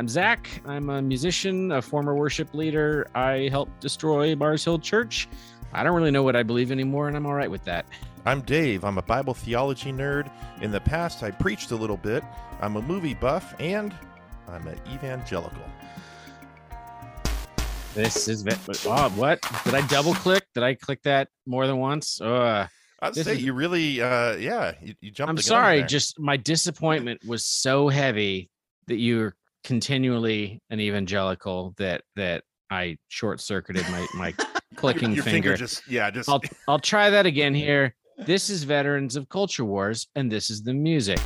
I'm Zach. I'm a musician, a former worship leader. I helped destroy Mars Hill Church. I don't really know what I believe anymore, and I'm all right with that. I'm Dave. I'm a Bible theology nerd. In the past, I preached a little bit. I'm a movie buff, and I'm an evangelical. This is oh, what? Did I double click? Did I click that more than once? Uh, I'd say is, you really, uh, yeah, you, you jumped. I'm sorry, just my disappointment was so heavy that you're continually an evangelical that that I short circuited my my clicking your, your finger. finger. Just yeah, just I'll I'll try that again here. This is Veterans of Culture Wars, and this is the music.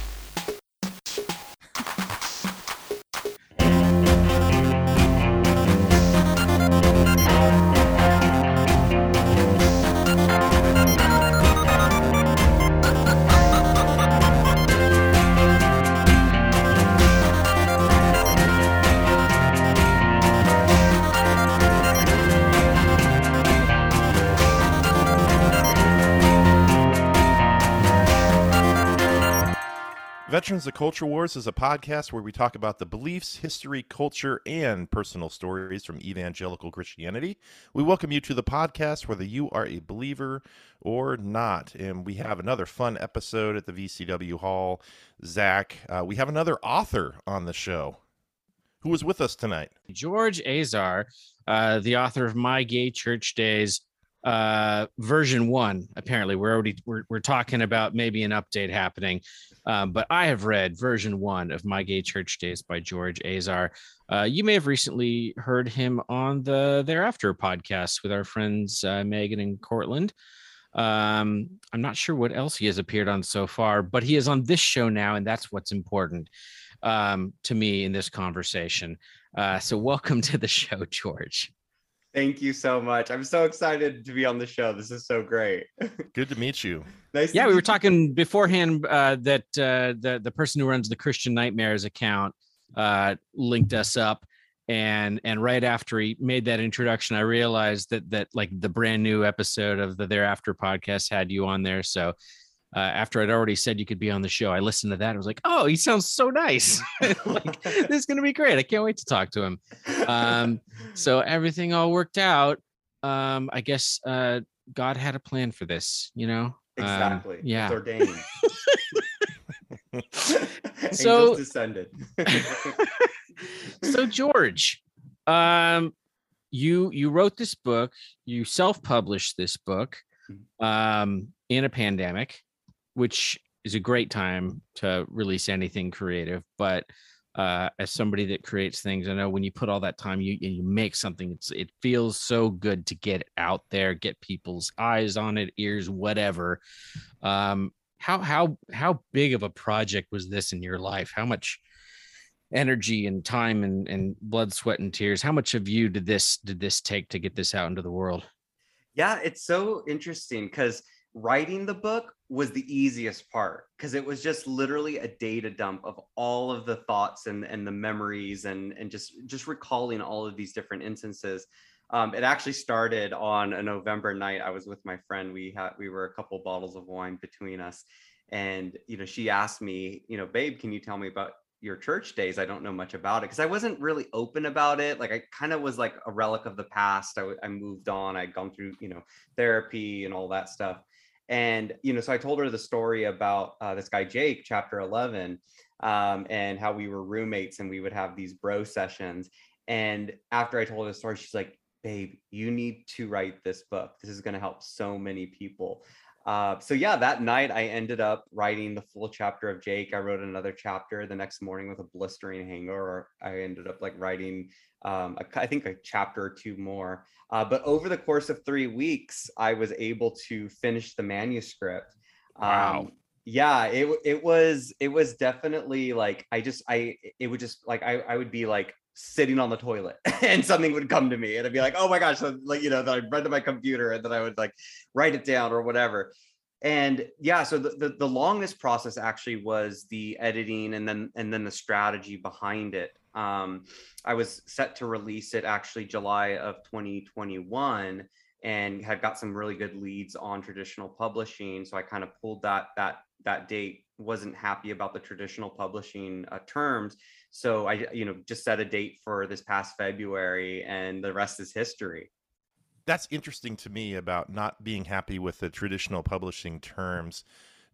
Of Culture Wars is a podcast where we talk about the beliefs, history, culture, and personal stories from evangelical Christianity. We welcome you to the podcast whether you are a believer or not. And we have another fun episode at the VCW Hall. Zach, uh, we have another author on the show. Who is with us tonight? George Azar, uh, the author of My Gay Church Days, uh version one apparently. We're already we're, we're talking about maybe an update happening. Um, but i have read version one of my gay church days by george azar. Uh, you may have recently heard him on the thereafter podcast with our friends uh, megan and cortland. Um, i'm not sure what else he has appeared on so far but he is on this show now and that's what's important um, to me in this conversation. Uh, so welcome to the show george Thank you so much. I'm so excited to be on the show. This is so great. Good to meet you. nice. Yeah, we were talking beforehand uh, that uh, the the person who runs the Christian Nightmares account uh, linked us up, and and right after he made that introduction, I realized that that like the brand new episode of the Thereafter podcast had you on there. So uh, after I'd already said you could be on the show, I listened to that. I was like, oh, he sounds so nice. like, this is going to be great. I can't wait to talk to him. Um, so everything all worked out. Um, I guess uh, God had a plan for this, you know? Um, exactly. Um, yeah. It's ordained. so descended. so George, um, you you wrote this book, you self-published this book mm-hmm. um, in a pandemic which is a great time to release anything creative. But uh, as somebody that creates things, I know when you put all that time, you you make something. It's it feels so good to get out there, get people's eyes on it, ears, whatever. Um, how how how big of a project was this in your life? How much energy and time and, and blood, sweat, and tears? How much of you did this did this take to get this out into the world? Yeah, it's so interesting because writing the book was the easiest part because it was just literally a data dump of all of the thoughts and, and the memories and, and just just recalling all of these different instances. Um, it actually started on a november night i was with my friend we had we were a couple bottles of wine between us. And you know she asked me you know babe can you tell me about your church days? I don't know much about it. Because i wasn't really open about it. Like i kind of was like a relic of the past. I, I moved on. I'd gone through you know therapy and all that stuff and you know so i told her the story about uh, this guy jake chapter 11 um, and how we were roommates and we would have these bro sessions. And after i told her the story she's like babe you need to write this book. This is going to help so many people uh, so yeah that night i ended up writing the full chapter of jake i wrote another chapter the next morning with a blistering hangover i ended up like writing um, a, I think a chapter or two more. Uh, but over the course of three weeks, I was able to finish the manuscript. Wow. Um, yeah, it it was it was definitely like I just I it would just like I I would be like sitting on the toilet and something would come to me and I'd be like, oh my gosh, so like you know, that I'd run to my computer and then I would like write it down or whatever. And yeah, so the, the, the longest process actually was the editing and then and then the strategy behind it. Um, I was set to release it actually July of 2021 and had got some really good leads on traditional publishing. So I kind of pulled that that that date. wasn't happy about the traditional publishing uh, terms. So I, you know, just set a date for this past February, and the rest is history. That's interesting to me about not being happy with the traditional publishing terms.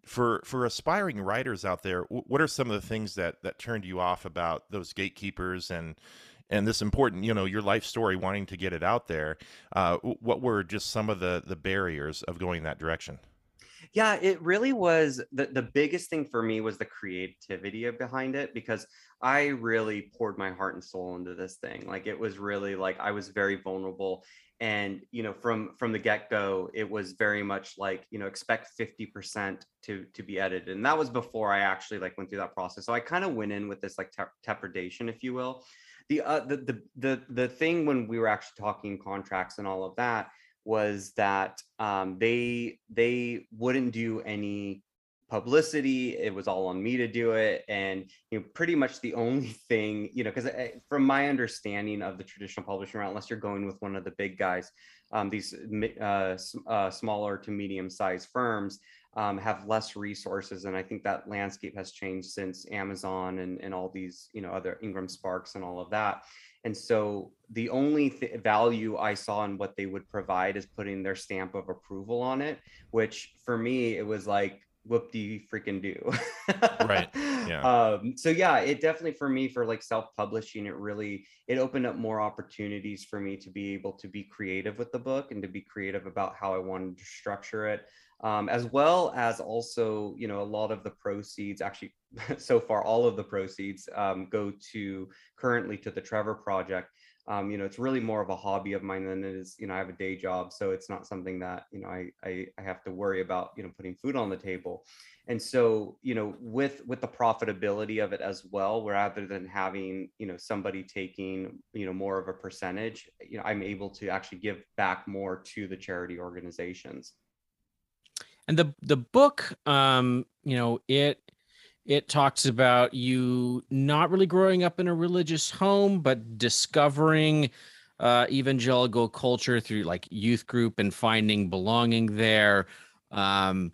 For for aspiring writers out there, what are some of the things that that turned you off about those gatekeepers and and this important, you know, your life story, wanting to get it out there? Uh, what were just some of the the barriers of going that direction? Yeah it really was the, the biggest thing for me was the creativity behind it because i really poured my heart and soul into this thing like it was really like i was very vulnerable and you know from from the get-go it was very much like you know expect 50% to to be edited and that was before i actually like went through that process so i kind of went in with this like trepidation if you will. The, uh, the the the the thing when we were actually talking contracts and all of that was that um, they they wouldn't do any publicity it was all on me to do it and you know pretty much the only thing you know because eh, from my understanding of the traditional publishing route unless you're going with one of the big guys um, these uh, uh, smaller to medium sized firms um, have less resources and i think that landscape has changed since amazon and, and all these you know other ingram sparks and all of that and so the only th- value I saw in what they would provide is putting their stamp of approval on it, which for me, it was like, whoop do you freaking do? right. Yeah. Um, so yeah, it definitely for me, for like self-publishing, it really, it opened up more opportunities for me to be able to be creative with the book and to be creative about how I wanted to structure it um, as well as also, you know, a lot of the proceeds, actually, so far, all of the proceeds um, go to currently to the Trevor Project. Um, you know, it's really more of a hobby of mine than it is, you know, I have a day job. So it's not something that, you know, I, I, I have to worry about, you know, putting food on the table. And so, you know, with, with the profitability of it as well, rather than having, you know, somebody taking, you know, more of a percentage, you know, I'm able to actually give back more to the charity organizations and the the book um you know it it talks about you not really growing up in a religious home but discovering uh, evangelical culture through like youth group and finding belonging there um,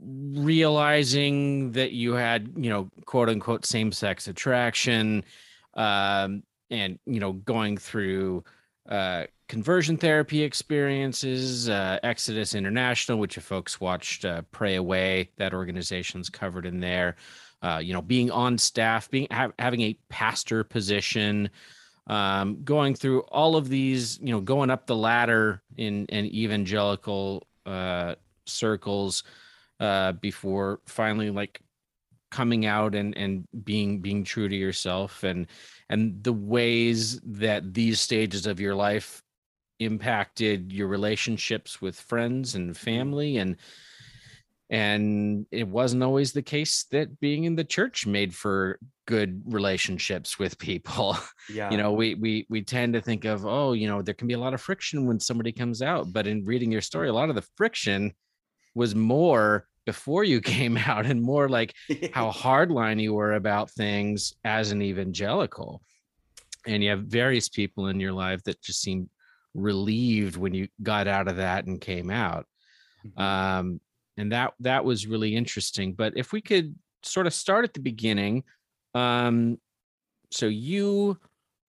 realizing that you had you know quote unquote same sex attraction um, and you know going through uh, conversion therapy experiences, uh, Exodus International, which if folks watched uh, Pray Away, that organization's covered in there. Uh, you know, being on staff, being ha- having a pastor position, um, going through all of these, you know, going up the ladder in in evangelical uh, circles uh, before finally like coming out and and being being true to yourself and and the ways that these stages of your life impacted your relationships with friends and mm-hmm. family and and it wasn't always the case that being in the church made for good relationships with people. Yeah. you know we we we tend to think of oh you know there can be a lot of friction when somebody comes out but in reading your story a lot of the friction was more before you came out and more like how hardline you were about things as an evangelical. And you have various people in your life that just seem relieved when you got out of that and came out mm-hmm. um, and that that was really interesting but if we could sort of start at the beginning um, so you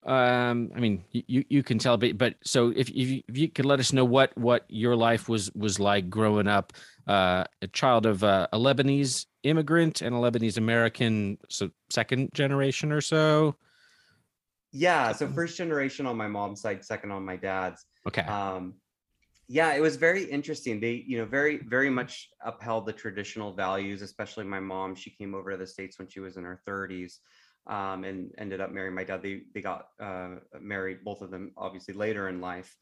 um i mean you you can tell but but so if, if you, if you could let us know what what your life was was like growing up uh a child of uh, a lebanese immigrant and a lebanese american so second generation or so yeah so first generation on my mom's side second on my dad's okay um yeah it was very interesting they you know very very much upheld the traditional values especially my mom she came over to the states when she was in her 30s um, and ended up marrying my dad. They they got uh, married, both of them, obviously later in life.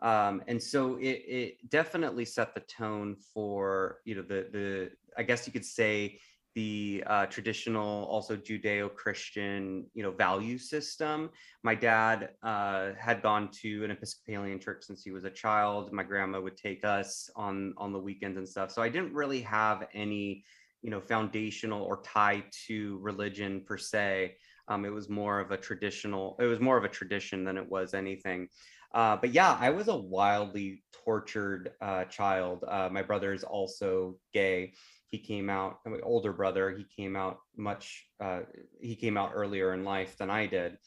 Um, and so it, it definitely set the tone for you know the the I guess you could say the uh, traditional also judeo-christian you know value system. My dad uh, had gone to an episcopalian church since he was a child. My grandma would take us on on the weekends and stuff. So i didn't really have any you know foundational or tied to religion per se. Um, it was more of a traditional it was more of a tradition than it was anything. Uh, but yeah i was a wildly tortured uh, child. Uh, my brother is also gay he came out my older brother he came out much uh, he came out earlier in life than i did.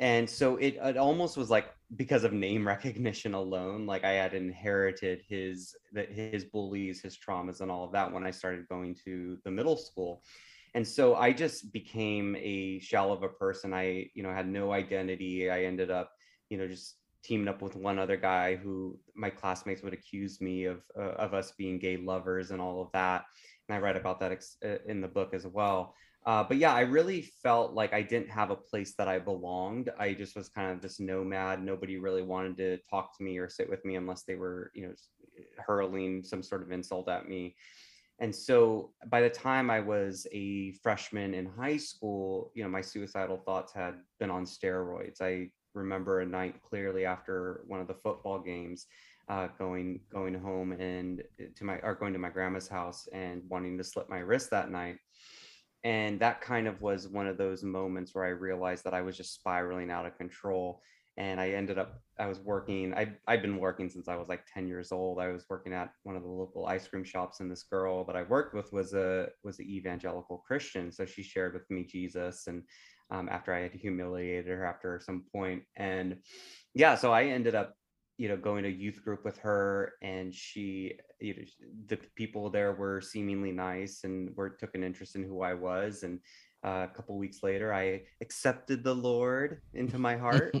And so it, it almost was like because of name recognition alone like i had inherited his that his bullies his traumas and all of that when i started going to the middle school. And so i just became a shell of a person. I you know had no identity. I ended up you know just teaming up with one other guy who my classmates would accuse me of uh, of us being gay lovers and all of that and i write about that ex- uh, in the book as well uh, but yeah, I really felt like I didn't have a place that I belonged. I just was kind of this nomad. Nobody really wanted to talk to me or sit with me unless they were, you know, hurling some sort of insult at me. And so by the time I was a freshman in high school, you know, my suicidal thoughts had been on steroids. I remember a night clearly after one of the football games, uh, going going home and to my or going to my grandma's house and wanting to slip my wrist that night. And that kind of was one of those moments where i realized that i was just spiraling out of control. And i ended up i was working I, i've been working since i was like 10 years old. I was working at one of the local ice cream shops and this girl that i worked with was a was an evangelical christian. So she shared with me jesus and um, after i had humiliated her after some point and yeah so i ended up you know going to youth group with her and she you know the people there were seemingly nice and were took an interest in who i was and uh, a couple weeks later i accepted the lord into my heart.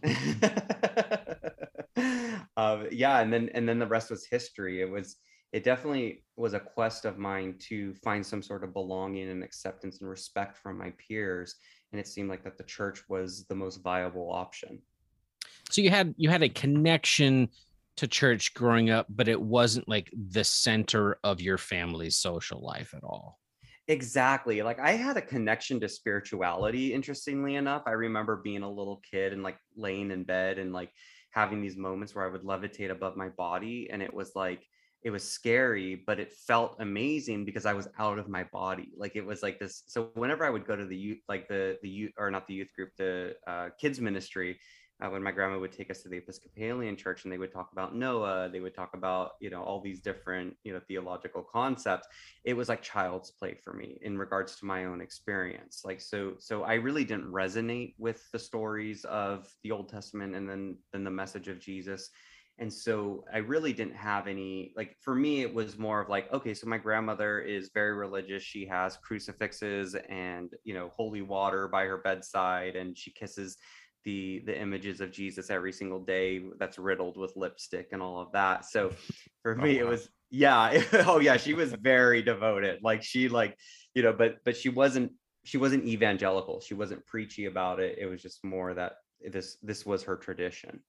Uh, yeah and then and then the rest was history. It was it definitely was a quest of mine to find some sort of belonging and acceptance and respect from my peers and it seemed like that the church was the most viable option. So you had you had a connection to church growing up but it wasn't like the center of your family's social life at all. Exactly. Like i had a connection to spirituality interestingly enough. I remember being a little kid and like laying in bed and like having these moments where i would levitate above my body and it was like it was scary but it felt amazing because i was out of my body like it was like this so whenever i would go to the youth like the the youth or not the youth group the uh, kids ministry uh, when my grandma would take us to the Episcopalian church and they would talk about Noah, they would talk about, you know, all these different, you know, theological concepts. It was like child's play for me in regards to my own experience. Like, so, so I really didn't resonate with the stories of the Old Testament and then, then the message of Jesus. And so I really didn't have any, like, for me, it was more of like, okay, so my grandmother is very religious. She has crucifixes and, you know, holy water by her bedside and she kisses the the images of Jesus every single day that's riddled with lipstick and all of that. So for oh, me wow. it was yeah, oh yeah, she was very devoted. Like she like, you know, but but she wasn't she wasn't evangelical. She wasn't preachy about it. It was just more that this this was her tradition.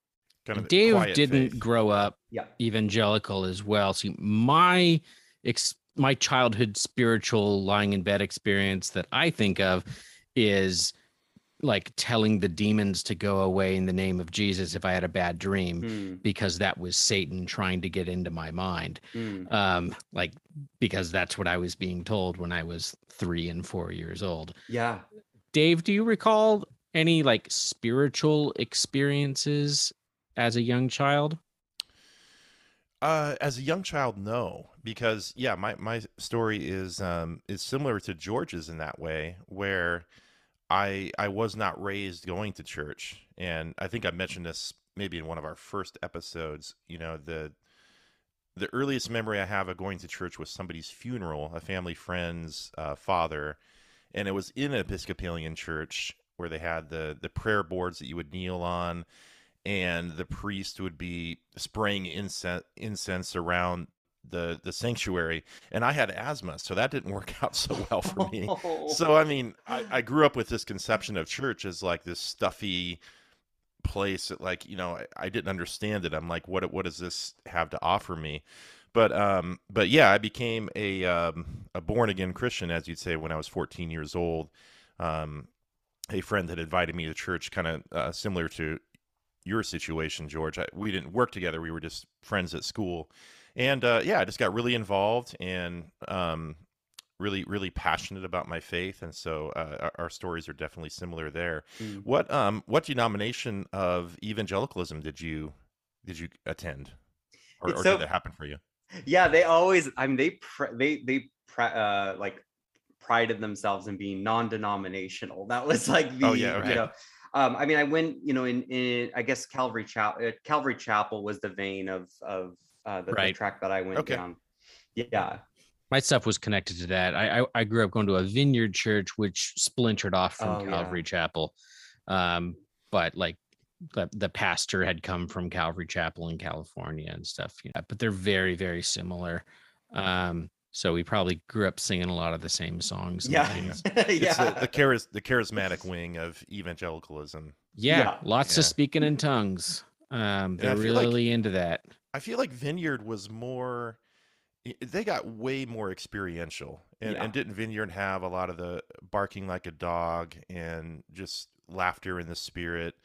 Kind of Dave didn't faith. grow up yeah. evangelical as well. See, my ex- my childhood spiritual lying in bed experience that I think of is like telling the demons to go away in the name of Jesus if I had a bad dream mm. because that was Satan trying to get into my mind. Mm. Um, like because that's what I was being told when I was three and four years old. Yeah. Dave, do you recall any like spiritual experiences as a young child? Uh, as a young child, no, because yeah, my my story is um is similar to George's in that way, where I I was not raised going to church, and I think I mentioned this maybe in one of our first episodes. You know the the earliest memory I have of going to church was somebody's funeral, a family friend's uh, father, and it was in an Episcopalian church where they had the the prayer boards that you would kneel on, and the priest would be spraying incense incense around the the sanctuary and i had asthma so that didn't work out so well for me. So i mean I, I, grew up with this conception of church as like this stuffy place that like you know I, I, didn't understand it. I'm like what what does this have to offer me? But um but yeah i became a um a born again christian as you'd say when i was 14 years old. Um a friend had invited me to church kind of uh, similar to your situation george I, we didn't work together we were just friends at school and uh, yeah, I just got really involved and um, really, really passionate about my faith, and so uh, our, our, stories are definitely similar there. Mm. What um, what denomination of evangelicalism did you did you attend, or, or so, did that happen for you? Yeah, they always. I mean, they pre- they they uh, like prided themselves in being non-denominational. That was like the Oh, yeah, okay. you know. Um, I mean, I went, you know, in, in I guess Calvary Chapel. Calvary Chapel was the vein of of uh, the, the track that I went Okay. down. Yeah, My stuff was connected to that. I I, I grew up going to a vineyard church, which splintered off from Oh, yeah. Calvary Chapel. Um, but like the, the pastor had come from Calvary Chapel in California and stuff. You know, but they're very, very similar. Um, so we probably grew up singing a lot of the same songs. and yeah. It's yeah. the, the, charis- the charismatic wing of evangelicalism. Yeah, Yeah. lots Yeah. of speaking in tongues. Um, they're feel like- really into that. I feel like Vineyard was more. They got way more experiential, and, Yeah. and didn't Vineyard have a lot of the barking like a dog and just laughter in the spirit?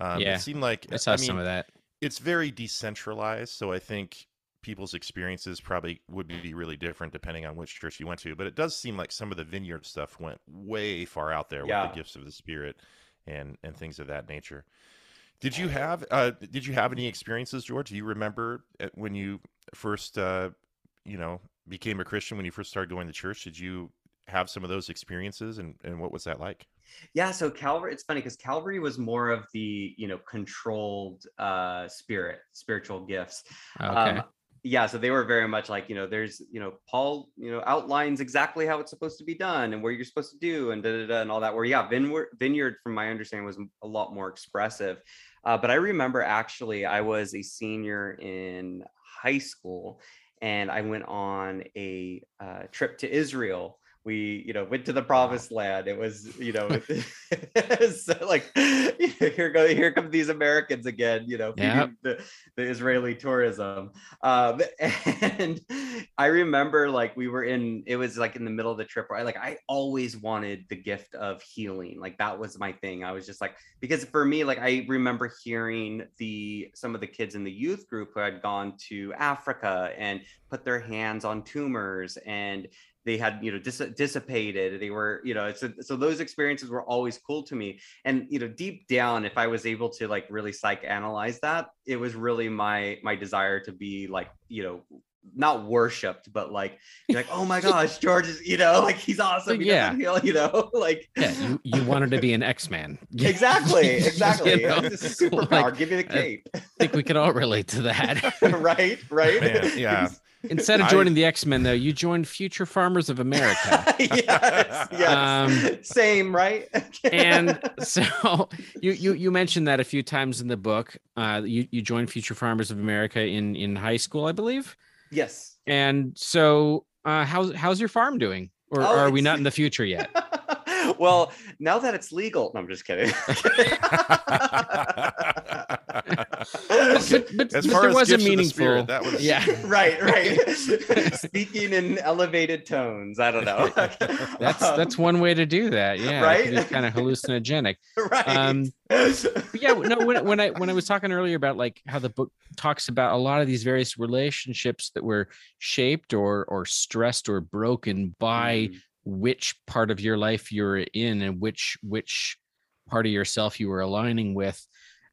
Um, Yeah, it seemed like I saw I some of that. it's very decentralized, so I think people's experiences probably would be really different depending on which church you went to. But it does seem like some of the Vineyard stuff went way far out there with the gifts of the Spirit and and things of that nature. Did you have uh, did you have any experiences, George? Do you remember when you first uh, you know became a Christian when you first started going to church? Did you have some of those experiences, and and what was that like? yeah so calvary it's funny because calvary was more of the you know controlled uh spirit spiritual gifts Okay. um yeah so they were very much like you know there's you know paul you know outlines exactly how it's supposed to be done and where you're supposed to do and da, da, da, and all that where yeah vineyard vineyard from my understanding was a lot more expressive uh, but i remember actually i was a senior in high school and i went on a uh, trip to israel we you know went to the promised land. It was you know so like here go here come these americans again you know Yep. the, the israeli tourism. Um and i remember like we were in it was like in the middle of the trip where i like i always wanted the gift of healing. Like that was my thing. I was just like because for me like i remember hearing the some of the kids in the youth group who had gone to africa and put their hands on tumors and they had you know dis- dissipated they were you know so, so those experiences were always cool to me and you know deep down if i was able to like really psychoanalyze that it was really my my desire to be like you know not worshipped but like you're like oh my gosh george is you know like he's awesome he Yeah. doesn't you know like yeah, you, you wanted to be an X-Man. exactly exactly You know, It's a superpower like, give me the cape I think we could all relate to that. right right Man, yeah. Instead of I- joining the X-Men, though, you joined Future Farmers of America. yes yes Um, same right and so you, you you mentioned that a few times in the book. Uh, you you joined Future Farmers of America in in high school, I believe. yes And so, uh, how's how's your farm doing? Or, Oh, or are we not in the future yet? Well, now that it's legal, no, I'm just kidding. But, but, As but far there as was a gifts of the meaningful. Spirit, that was- yeah, right, right. Speaking in elevated tones. I don't know. that's that's one way to do that. Yeah, Right? kind of hallucinogenic. right. Um, yeah, no. When, when I when I was talking earlier about like how the book talks about a lot of these various relationships that were shaped or or stressed or broken by Mm, which part of your life you were in and which which part of yourself you were aligning with.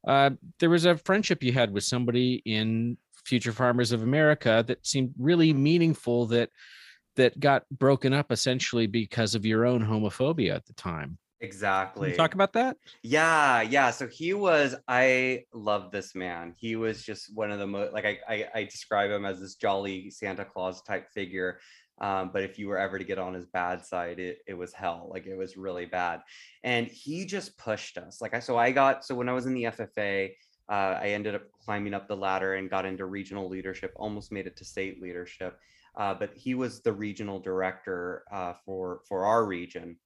Uh, there was a friendship you had with somebody in Future Farmers of America that seemed really meaningful. That that got broken up essentially because of your own homophobia at the time. Exactly. you talk about that? Yeah, yeah. So he was. I love this man. He was just one of the most like I, I I describe him as this jolly Santa Claus type figure. Um, but if you were ever to get on his bad side, it it was hell. Like it was really bad. And he just pushed us. Like I so I got so when I was in the FFA, uh, I ended up climbing up the ladder and got into regional leadership. Almost made it to state leadership. Uh, but he was the regional director uh, for for our region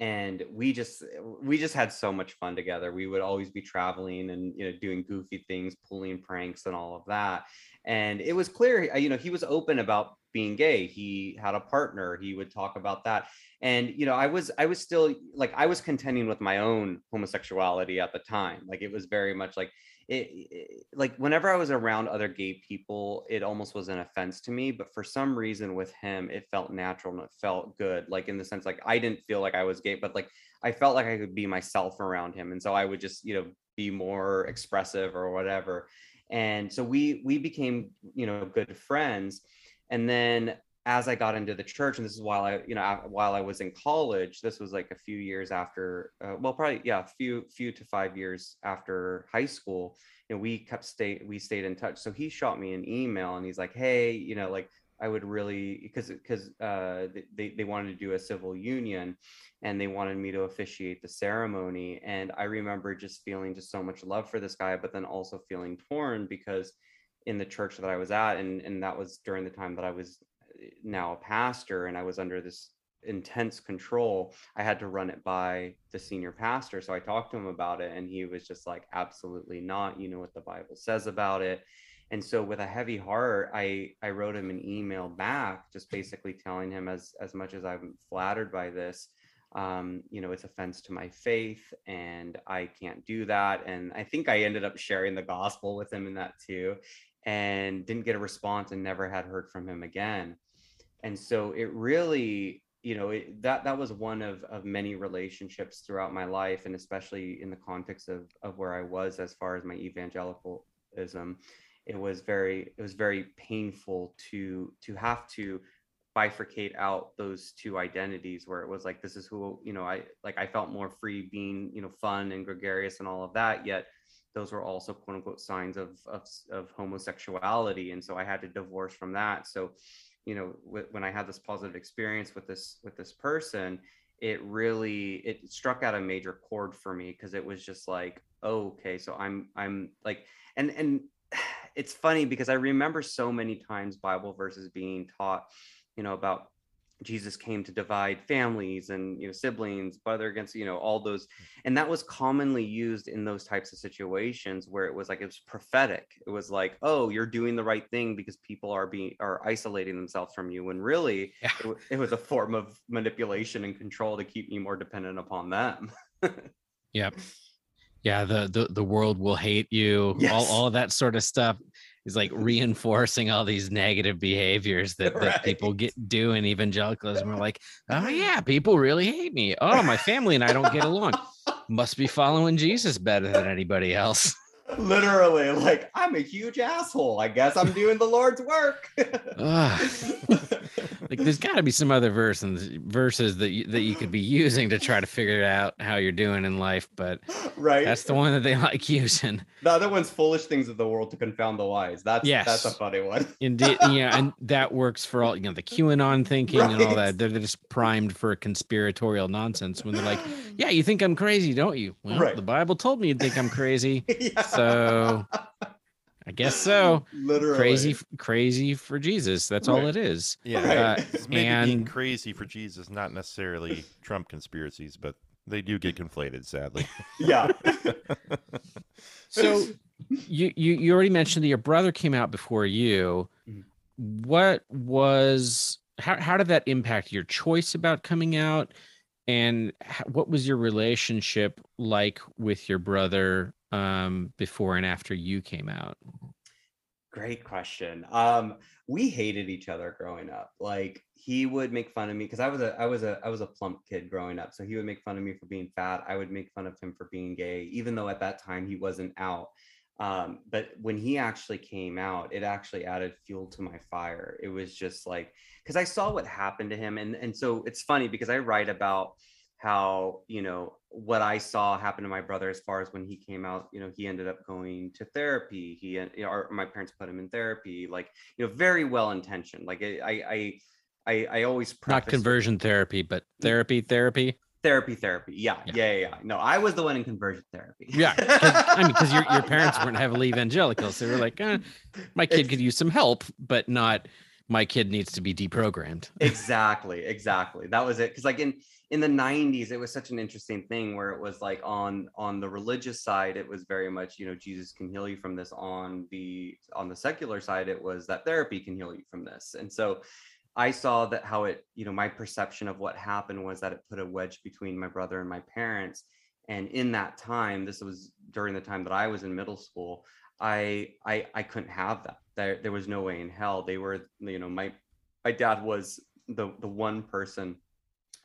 and we just we just had so much fun together. We would always be traveling and you know doing goofy things pulling pranks and all of that and it was clear uh, you know he was open about being gay. He had a partner. He would talk about that and you know i was i was still like i was contending with my own homosexuality at the time. Like it was very much like it, it- like whenever i was around other gay people it almost was an offense to me but for some reason with him it felt natural and it felt good like in the sense like i didn't feel like i was gay but like i felt like i could be myself around him and so i would just you know be more expressive or whatever. And so we we became you know good friends and then as I got into the church, and this is while I, you know, while I was in college, this was like a few years after, uh, well, probably yeah, a few few to five years after high school. Know, we kept stay we stayed in touch. So he shot me an email, and he's like, hey, you know, like I would really because because uh, they they wanted to do a civil union, and they wanted me to officiate the ceremony, and I remember just feeling just so much love for this guy, but then also feeling torn because in the church that I was at, and and that was during the time that I was now a pastor and I was under this intense control, I had to run it by the senior pastor. So I talked to him about it and he was just like, absolutely not. You know what the Bible says about it. And so with a heavy heart, I, I wrote him an email back, just basically telling him as, as much as I'm flattered by this, um, you know, it's offense to my faith and I can't do that. And I think I ended up sharing the gospel with him in that too, and didn't get a response and never had heard from him again and so it really you know it, that that was one of of many relationships throughout my life and especially in the context of of where i was as far as my evangelicalism it was very it was very painful to to have to bifurcate out those two identities where it was like this is who you know i like i felt more free being you know fun and gregarious and all of that yet those were also quote unquote signs of of, of homosexuality. And so i had to divorce from that. So you know when i had this positive experience with this with this person it really it struck out a major chord for me because it was just like oh, okay so i'm i'm like and and it's funny because i remember so many times bible verses being taught you know about Jesus came to divide families and you know siblings, brother against you know all those, mm. and that was commonly used in those types of situations where it was like it was prophetic. It was like, oh, you're doing the right thing because people are being are isolating themselves from you, when really yeah. it, it was a form of manipulation and control to keep you more dependent upon them. yep. Yeah, the, the the world will hate you. Yes. All all that sort of stuff is like reinforcing all these negative behaviors that, right. that people get do in evangelicalism. We're like, oh yeah, people really hate me. Oh, my family and I don't get along. Must be following Jesus better than anybody else. Literally, like I'm a huge asshole. I guess I'm doing the Lord's work. Ah. like there's got to be some other verses verses that you, that you could be using to try to figure out how you're doing in life but right that's the one that they like using the other one's foolish things of the world to confound the wise that's yes. that's a funny one indeed yeah and that works for all you know the qanon thinking right. and all that they're, they're just primed for conspiratorial nonsense when they're like yeah you think i'm crazy don't you well right. the bible told me you'd think i'm crazy yeah. So I guess so. Literally crazy, crazy for Jesus. That's right. all it is. Yeah, right. uh, maybe and being crazy for Jesus, not necessarily Trump conspiracies, but they do get conflated, sadly. Yeah. so you, you you already mentioned that your brother came out before you. Mm-hmm. What was how how did that impact your choice about coming out? And what was your relationship like with your brother um, before and after you came out? Great question. Um, we hated each other growing up. Like he would make fun of me because I was a I was a I was a plump kid growing up. So he would make fun of me for being fat. I would make fun of him for being gay, even though at that time he wasn't out. Um, but when he actually came out, it actually added fuel to my fire. It was just like because I saw what happened to him, and and so it's funny because I write about how you know what I saw happen to my brother as far as when he came out, you know, he ended up going to therapy. He, you know, my parents put him in therapy, like, you know, very well intentioned. Like I, I, I, I always not conversion with, therapy, but therapy, therapy. Therapy, therapy. Yeah, yeah, yeah, yeah. No, I was the one in conversion therapy. yeah, I mean, because your your parents weren't heavily evangelical, so they were like, eh, my kid it's, could use some help, but not my kid needs to be deprogrammed. exactly, exactly. That was it. Because like in in the 90s it was such an interesting thing where it was like on on the religious side it was very much you know jesus can heal you from this on the on the secular side it was that therapy can heal you from this and so i saw that how it you know my perception of what happened was that it put a wedge between my brother and my parents and in that time this was during the time that i was in middle school i i i couldn't have that there, there was no way in hell they were you know my my dad was the the one person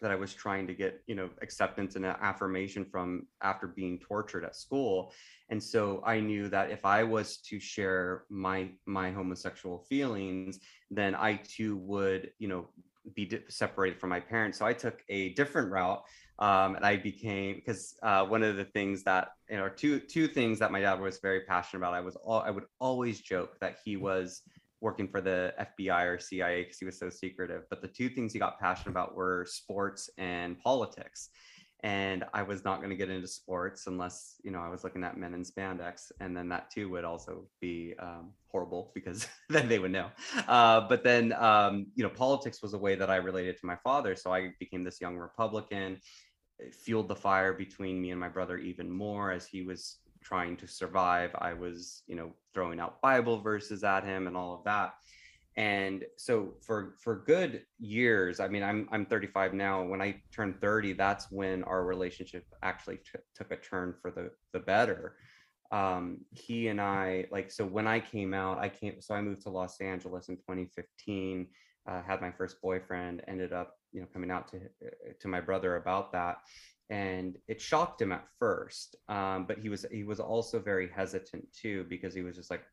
that I was trying to get, you know, acceptance and affirmation from after being tortured at school. And so I knew that if I was to share my my homosexual feelings, then I too would, you know, be separated from my parents. So I took a different route, um, and I became because uh, one of the things that you know, two two things that my dad was very passionate about. I was all I would always joke that he was working for the FBI or CIA because he was so secretive. But the two things he got passionate about were sports and politics. And I was not going to get into sports unless, you know, I was looking at men in spandex. And then that too would also be um, horrible because then they would know. Uh, but then, um, you know, politics was a way that I related to my father. So I became this young Republican. Fueled the fire between me and my brother even more as he was trying to survive. I was, you know, throwing out Bible verses at him and all of that. And so for for good years, I mean, I'm I'm 35 now. When I turned 30, that's when our relationship actually t- took a turn for the the better. Um, he and I, like, so when I came out, I came, so I moved to Los Angeles in 2015. Uh, had my first boyfriend. Ended up, you know, coming out to to my brother about that and it shocked him at first um, but he was he was also very hesitant too because he was just like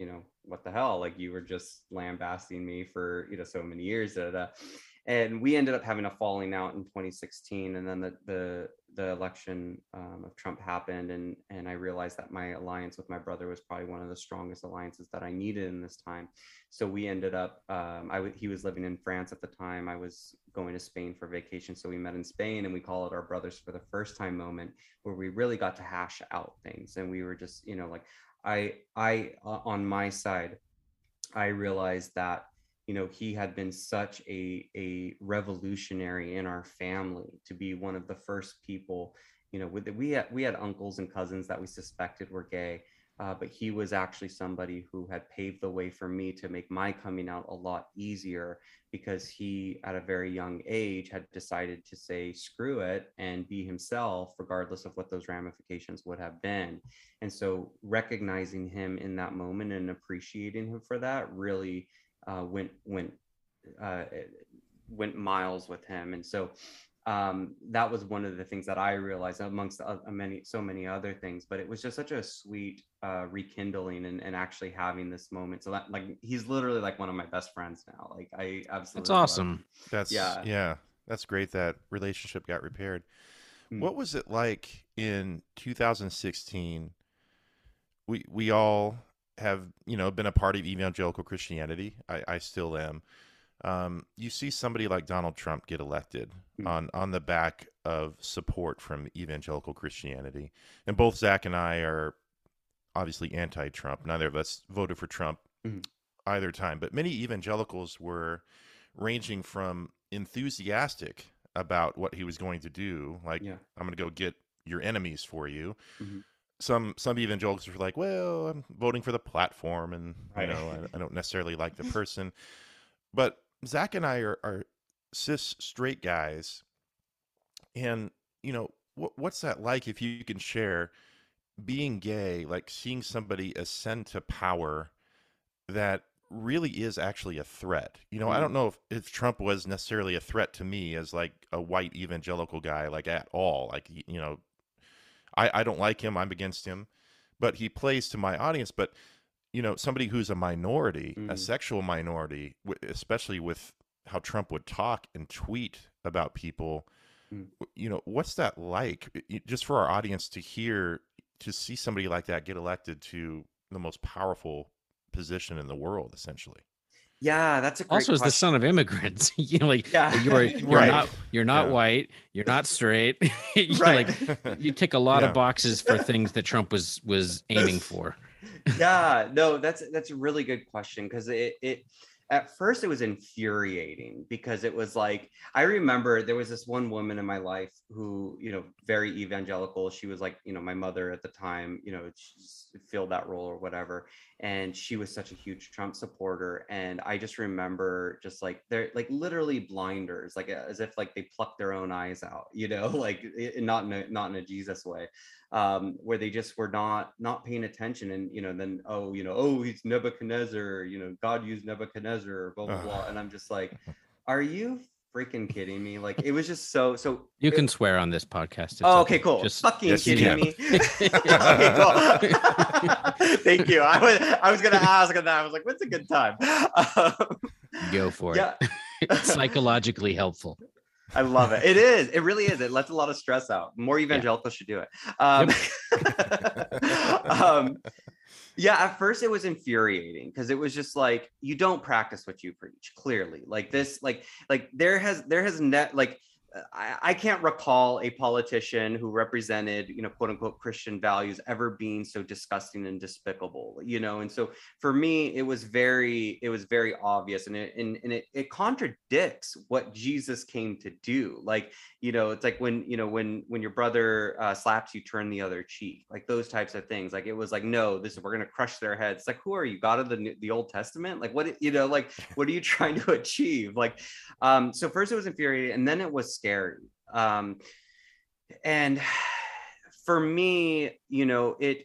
you know what the hell? Like you were just lambasting me for you know so many years da, da. and we ended up having a falling out in 2016 and then the the, the election um, of trump happened and and i realized that my alliance with my brother was probably one of the strongest alliances that i needed in this time. So we ended up um, I w- he was living in france at the time. I was going to spain for vacation. So we met in spain and we call it our brothers for the first time moment where we really got to hash out things. And we were just you know like i i uh, on my side i realized that you know he had been such a a revolutionary in our family to be one of the first people you know with we had we had uncles and cousins that we suspected were gay uh, but he was actually somebody who had paved the way for me to make my coming out a lot easier because he at a very young age had decided to say screw it and be himself regardless of what those ramifications would have been. And so recognizing him in that moment and appreciating him for that really uh, went went uh, went miles with him. And so um, that was one of the things that I realized amongst many, so many other things. But it was just such a sweet uh, rekindling and, and actually having this moment. So that, like, he's literally like one of my best friends now. Like, I absolutely. That's awesome. That's yeah, yeah. That's great. That relationship got repaired. Mm. What was it like in 2016? We we all have you know been a part of evangelical Christianity. I, I still am um, you see somebody like Donald Trump get elected mm-hmm. on on the back of support from evangelical Christianity, and both Zach and I are obviously anti-Trump. Neither of us voted for Trump mm-hmm. either time, but many evangelicals were ranging from enthusiastic about what he was going to do, like yeah. I'm going to go get your enemies for you. Mm-hmm. Some some evangelicals were like, "Well, I'm voting for the platform, and right. you know, I, I don't necessarily like the person." But Zach and I are, are cis straight guys, and you know what, what's that like? If you can share being gay, like seeing somebody ascend to power that really is actually a threat. You know, mm-hmm. I don't know if, if Trump was necessarily a threat to me as like a white evangelical guy, like at all. Like, you know, I, I don't like him. I'm against him, but he plays to my audience. But you know, somebody who's a minority, mm. a sexual minority, especially with how Trump would talk and tweet about people, mm. you know, what's that like? Just for our audience to hear, to see somebody like that get elected to the most powerful position in the world, essentially. Yeah, that's a also as the son of immigrants. you know, like yeah. you're you're right. not you're not yeah. white, you're not straight. you right. like you tick a lot yeah. of boxes for things that Trump was was aiming for yeah, no, that's that's a really good question because it it at first it was infuriating because it was like i remember there was this one woman in my life who you know very evangelical she was like you know my mother at the time you know she filled that role or whatever and she was such a huge trump supporter and i just remember just like they're like literally blinders like as if like they plucked their own eyes out you know like not in a not in a jesus way um, where they just were not not paying attention and you know then oh you know oh he's Nebuchadnezzar you know God used Nebuchadnezzar blah blah blah and I'm just like are you freaking kidding me? Like it was just so so. You it- can swear on this podcast. It's Oh, okay, cool. Just Fucking Yes, kidding me. okay, cool. Thank you. I was I was gonna ask that. I was like, what's a good time? Um, go for yeah, it. It's psychologically helpful. I love it. It is. It really is. It lets a lot of stress out. More evangelicals should do it. Um, um, yeah, at first it was infuriating because it was just like you don't practice what you preach. Clearly, like this, like like there has there has net like. I, can't recall a politician who represented, you know, quote unquote Christian values ever being so disgusting and despicable, you know. And so for me, it was very, it was very obvious, and it and, and it, it contradicts what Jesus came to do. Like you know it's like when you know when when your brother uh, slaps you turn the other cheek like those types of things like it was like no this we're gonna crush their heads. Like who are you god of the New- the old testament? Like what you know like what are you trying to achieve? Like um so first it was infuriating and then it was scary um and for me you know it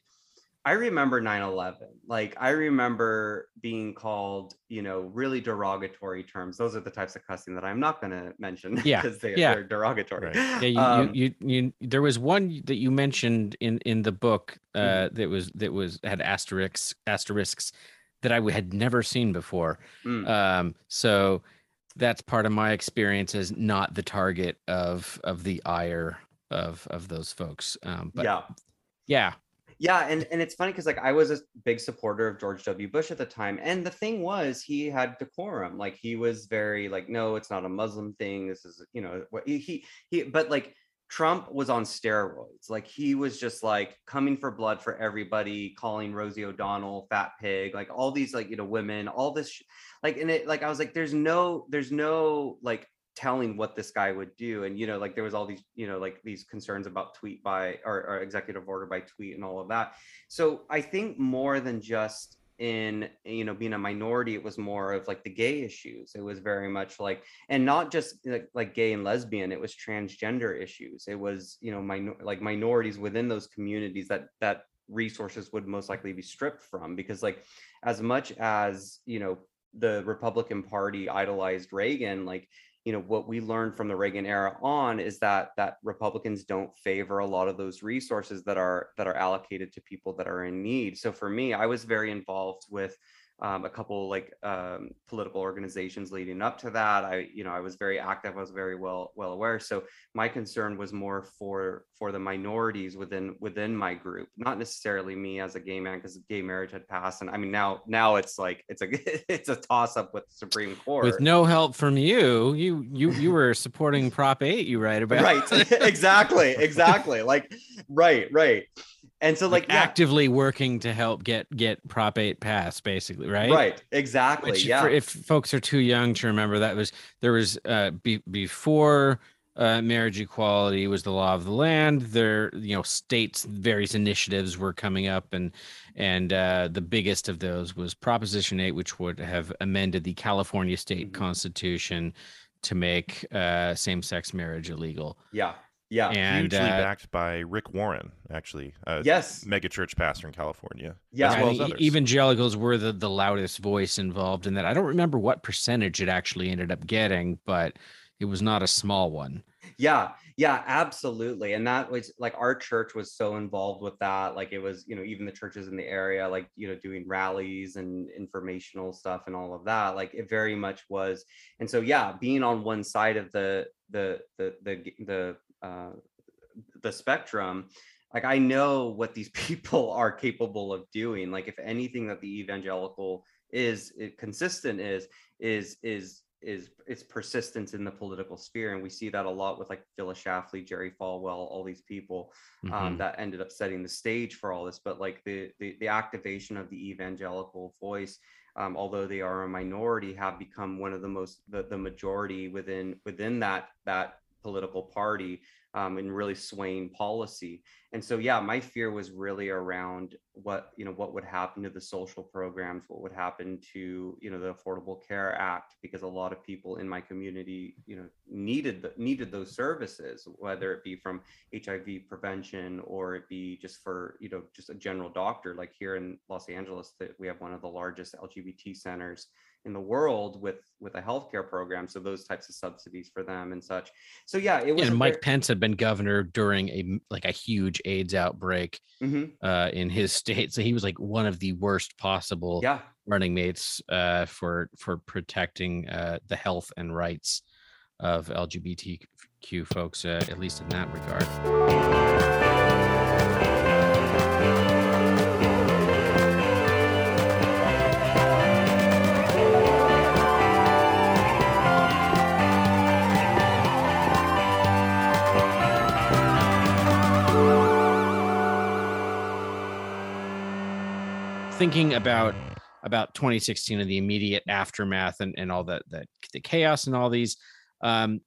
I remember 9/11. Like I remember being called, you know, really derogatory terms. Those are the types of cussing that I'm not going to mention Yeah, because they, yeah. they're derogatory. Right. Yeah, you, Um, you, you, you, there was one that you mentioned in in the book uh, Mm-hmm. that was that was had asterisks asterisks that I had never seen before. mm, Um, so that's part of my experience as not the target of of the ire of of those folks. Um, but yeah. yeah, Yeah, and and it's funny because like I was a big supporter of George W. Bush at the time, and the thing was he had decorum. Like he was very like, no, it's not a Muslim thing. This is you know what he he, but like Trump was on steroids. Like he was just like coming for blood for everybody, calling Rosie O'Donnell fat pig, like all these like you know women, all this sh- like and it like I was like, there's no there's no like telling what this guy would do and you know like there was all these you know like these concerns about tweet by or, or executive order by tweet and all of that. So i think more than just in you know being a minority it was more of like the gay issues. It was very much like and not just like, like gay and lesbian it was transgender issues. It was you know minor, like minorities within those communities that that resources would most likely be stripped from because like as much as you know the republican party idolized reagan like you know what we learned from the Reagan era on is that that Republicans don't favor a lot of those resources that are that are allocated to people that are in need. So for me, I was very involved with um, a couple like um, political organizations leading up to that. I you know I was very active. I was very well well aware. So my concern was more for for the minorities within within my group, not necessarily me as a gay man because gay marriage had passed. And I mean now now it's like it's a it's a toss up with the Supreme Court. with no help from you, you you you were supporting Prop Eight. You write about right exactly exactly like right right and so like, like yeah, actively working to help get get Prop Eight passed, basically, right? right exactly Which, yeah for, if folks are too young to remember, that was there was uh, be, before uh, marriage equality was the law of the land. There, you know, states various initiatives were coming up, and and uh, the biggest of those was Proposition Eight, which would have amended the California state Mhm. constitution to make uh, same-sex marriage illegal. yeah yeah And Hugely uh, backed by Rick Warren, actually. A yes mega church pastor in California. Yeah. As well as others. evangelicals were the, the loudest voice involved in that. I don't remember what percentage it actually ended up getting, but it was not a small one. yeah yeah absolutely and that was like our church was so involved with that like it was you know even the churches in the area like you know doing rallies and informational stuff and all of that like it very much was and so yeah being on one side of the the the the the uh the spectrum like i know what these people are capable of doing. Like if anything that the evangelical is it, consistent is is is is its persistence in the political sphere. And we see that a lot with like phyllis schlafly jerry falwell all these people um, Mhm. that ended up setting the stage for all this. But like the the, the activation of the evangelical voice um, although they are a minority have become one of the most the, the majority within within that that political party um, and really swaying policy. And so yeah my fear was really around what you know what would happen to the social programs what would happen to you know the affordable care act because a lot of people in my community you know needed the, needed those services whether it be from hiv prevention or it be just for you know just a general doctor. Like here in los angeles that we have one of the largest lgbt centers in the world with with a healthcare program so those types of subsidies for them and such so yeah it was Yeah, and Mike very- Pence had been governor during a like a huge AIDS outbreak Mhm. uh, in his state, so he was like one of the worst possible yeah running mates uh, for for protecting uh, the health and rights of LGBTQ folks, uh, at least in that regard. Thinking about about 2016 and the immediate aftermath and, and all that that the chaos and all these um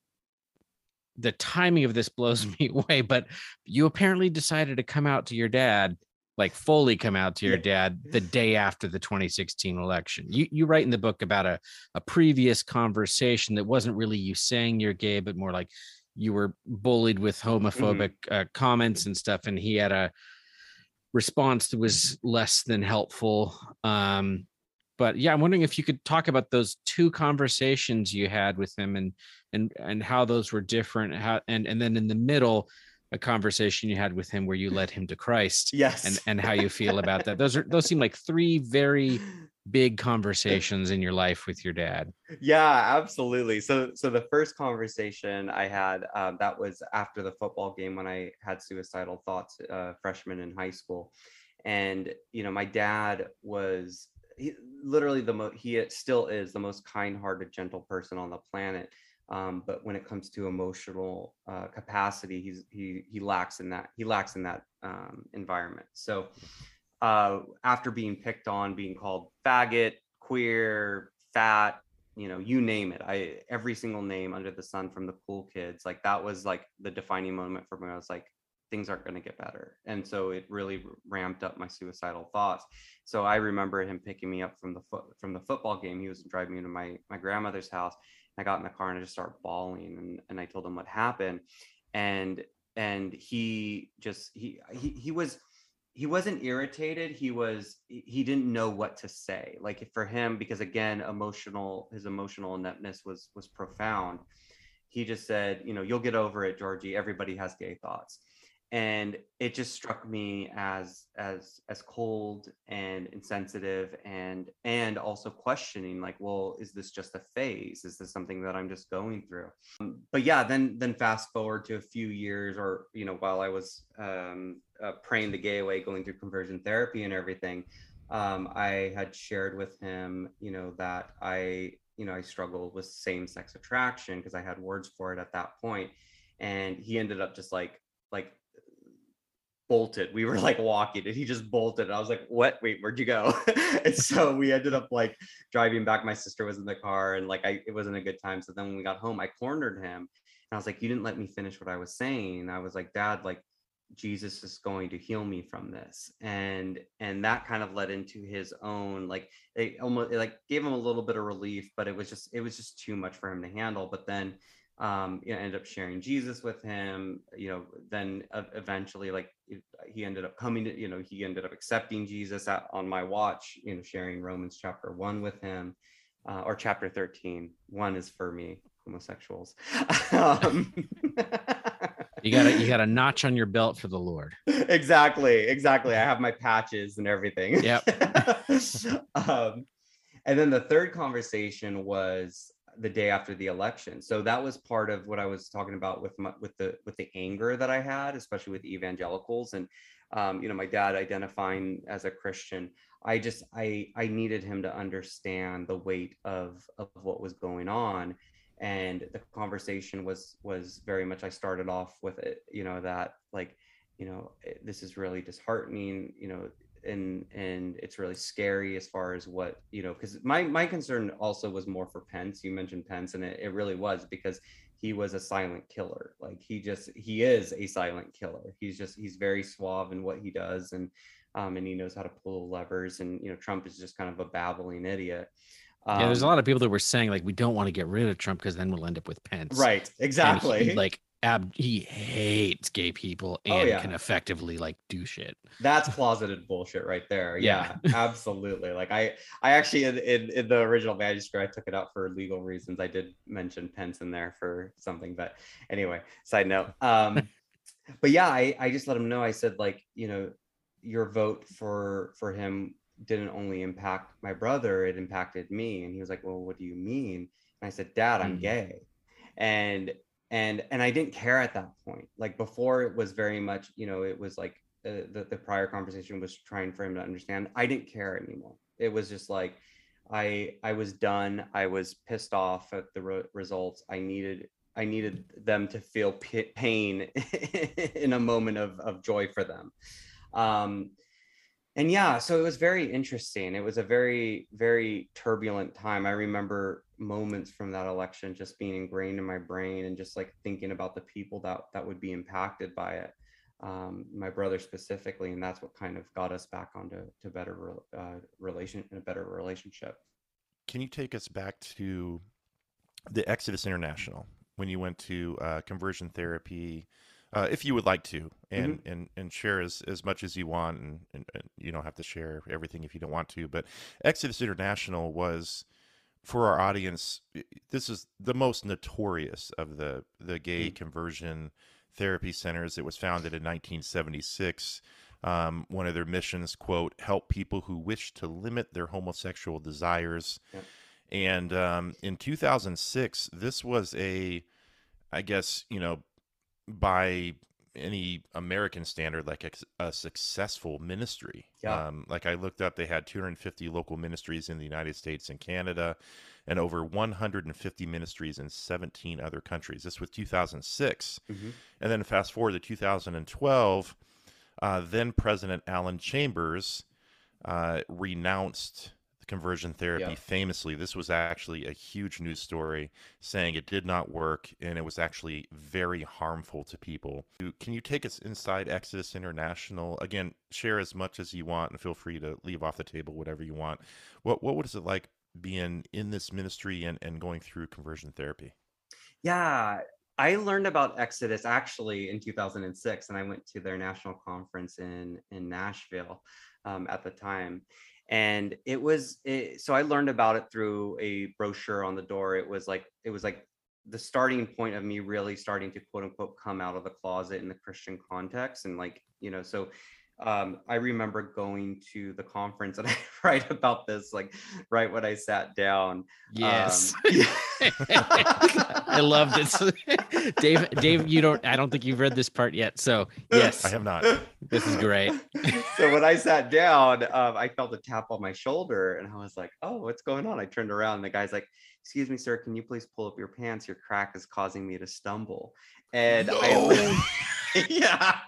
the timing of this blows me away but you apparently decided to come out to your dad like fully come out to your dad the day after the 2016 election. You you write in the book about a, a previous conversation that wasn't really you saying you're gay but more like you were bullied with homophobic uh, comments and stuff and he had a response was less than helpful. Um but yeah i'm wondering if you could talk about those two conversations you had with him and and and how those were different how and and then in the middle a conversation you had with him where you led him to christ yes. and and how you feel about that. Those are those seem like three very big conversations in your life with your dad. Yeah absolutely. So so the first conversation i had um, that was after the football game when i had suicidal thoughts uh, freshman in high school. And you know my dad was he, literally the most he still is the most kind-hearted gentle person on the planet. Um, but when it comes to emotional uh, capacity he's he he lacks in that he lacks in that um, environment. So uh, after being picked on, being called faggot, queer, fat, you know, you name it. I every single name under the sun from the cool kids, like that was like the defining moment for me. I was like, things aren't going to get better, and so it really ramped up my suicidal thoughts. So I remember him picking me up from the foot from the football game. He was driving me to my my grandmother's house. I got in the car and I just started bawling, and and I told him what happened, and and he just he he he was he wasn't irritated he was he didn't know what to say like for him because again emotional his emotional ineptness was was profound. He just said you know you'll get over it georgie. Everybody has gay thoughts and it just struck me as as as cold and insensitive and and also questioning like well is this just a phase? Is this something that i'm just going through? Um, but yeah then then fast forward to a few years or you know while i was um, uh, praying the gay away going through conversion therapy and everything um, i had shared with him you know that i you know i struggled with same-sex attraction because i had words for it at that point and he ended up just like like bolted. We were like walking and he just bolted. And I was like, what? Wait, where'd you go? and so we ended up like driving back. My sister was in the car and like I it wasn't a good time. So then when we got home, I cornered him and I was like, you didn't let me finish what I was saying. I was like, Dad, like Jesus is going to heal me from this. And and that kind of led into his own like it almost it like gave him a little bit of relief, but it was just it was just too much for him to handle. But then um you know ended up sharing jesus with him you know then uh, eventually like he ended up coming to you know he ended up accepting jesus at, on my watch you know sharing romans chapter 1 with him uh, or chapter 13 one is for me homosexuals. Um, you got a you got a notch on your belt for the lord. Exactly exactly. I have my patches and everything. Yep. um, and then the third conversation was the day after the election. So that was part of what i was talking about with my, with the with the anger that i had especially with evangelicals and um, you know my dad identifying as a christian. I just i i needed him to understand the weight of of what was going on. And the conversation was was very much i started off with it you know that like you know this is really disheartening you know and and it's really scary as far as what you know because my my concern also was more for pence. You mentioned pence and it, it really was because he was a silent killer. Like he just he is a silent killer. He's just he's very suave in what he does and um and he knows how to pull levers and you know trump is just kind of a babbling idiot. Yeah there's a Um, lot of people that were saying like we don't want to get rid of trump because then we'll end up with pence. Right exactly he, like ab he hates gay people and Oh, yeah. can effectively like do shit. That's closeted bullshit right there. Yeah. Yeah, absolutely. Like I, I actually in, in, in the original manuscript, I took it out for legal reasons. I did mention Pence in there for something, but anyway, side note. Um, but yeah, I, I just let him know. I said like, you know, your vote for for him didn't only impact my brother, it impacted me. And he was like, well, what do you mean? And I said, Dad, I'm Mm. gay. And and and I didn't care at that point. Like before, it was very much, you know, it was like uh, the, the prior conversation was trying for him to understand. I didn't care anymore. It was just like i i was done. I was pissed off at the re- results. I needed i needed them to feel p- pain in a moment of, of joy for them. Um and yeah so it was very interesting it was a very very turbulent time i remember moments from that election just being ingrained in my brain and just like thinking about the people that that would be impacted by it um, my brother specifically, and that's what kind of got us back onto to better uh, relation a better relationship. Can you take us back to the Exodus International when you went to uh, conversion therapy, uh, if you would like to, and and and share as, as much as you want, and, and, and you don't have to share everything if you don't want to. But Exodus International was for our audience. This is the most notorious of the the gay Mm. conversion therapy centers. It was founded in 1976. Um, one of their missions, quote, help people who wish to limit their homosexual desires. Yep. And um, in 2006, this was a, I guess, you know, by any American standard, like a, a successful ministry. Yeah. Um, like I looked up, they had 250 local ministries in the United States and Canada, and over 150 ministries in 17 other countries. This was 2006. Mhm. And then fast forward to 2012, uh, then President Alan Chambers uh, renounced conversion therapy Yeah. famously. This was actually a huge news story saying it did not work and it was actually very harmful to people. Can you take us inside Exodus International? Again, share as much as you want and feel free to leave off the table whatever you want. What what was it like being in this ministry and, and going through conversion therapy? Yeah, I learned about Exodus actually in 2006, and I went to their national conference in in Nashville um, at the time. And it was it, so I learned about it through a brochure on the door. It was like it was like the starting point of me really starting to quote unquote come out of the closet in the Christian context, and like you know, so um, I remember going to the conference, and I write about this like right when I sat down. Yes. Um, yeah. I love this. Dave, Dave, you don't I don't think you've read this part yet. So yes, I have not. this is great. so when I sat down, um, I felt a tap on my shoulder and I was like, oh, what's going on? I turned around and the guy's like, excuse me, sir, can you please pull up your pants? Your crack is causing me to stumble. And I, yeah,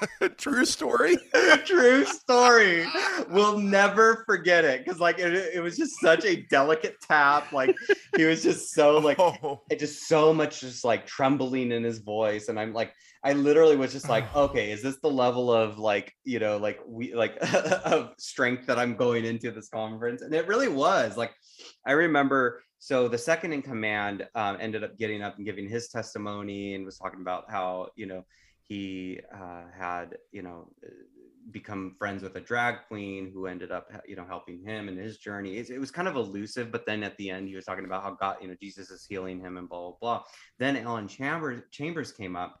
True story. true story. We'll never forget it because like it, it was just such a delicate tap. Like he was just so like oh. it just so much just like trembling in his voice and i'm like i literally was just like okay is this the level of like you know like we like of strength that i'm going into this conference and it really was like i remember so the second in command um, ended up getting up and giving his testimony and was talking about how you know he uh, had you know become friends with a drag queen who ended up you know helping him in his journey. It, it was kind of elusive but then at the end he was talking about how god you know jesus is healing him and blah blah blah. Then alan chambers chambers came up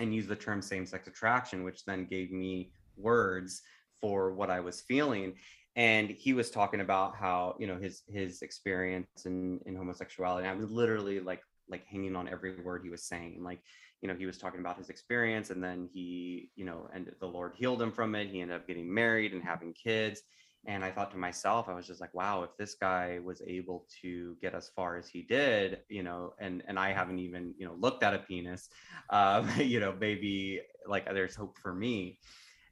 and used the term same-sex attraction which then gave me words for what i was feeling. And he was talking about how you know his his experience in in homosexuality i was literally like like hanging on every word he was saying. Like you know he was talking about his experience and then he you know and the lord healed him from it. He ended up getting married and having kids. And i thought to myself i was just like wow if this guy was able to get as far as he did you know and and i haven't even you know looked at a penis um you know maybe like there's hope for me.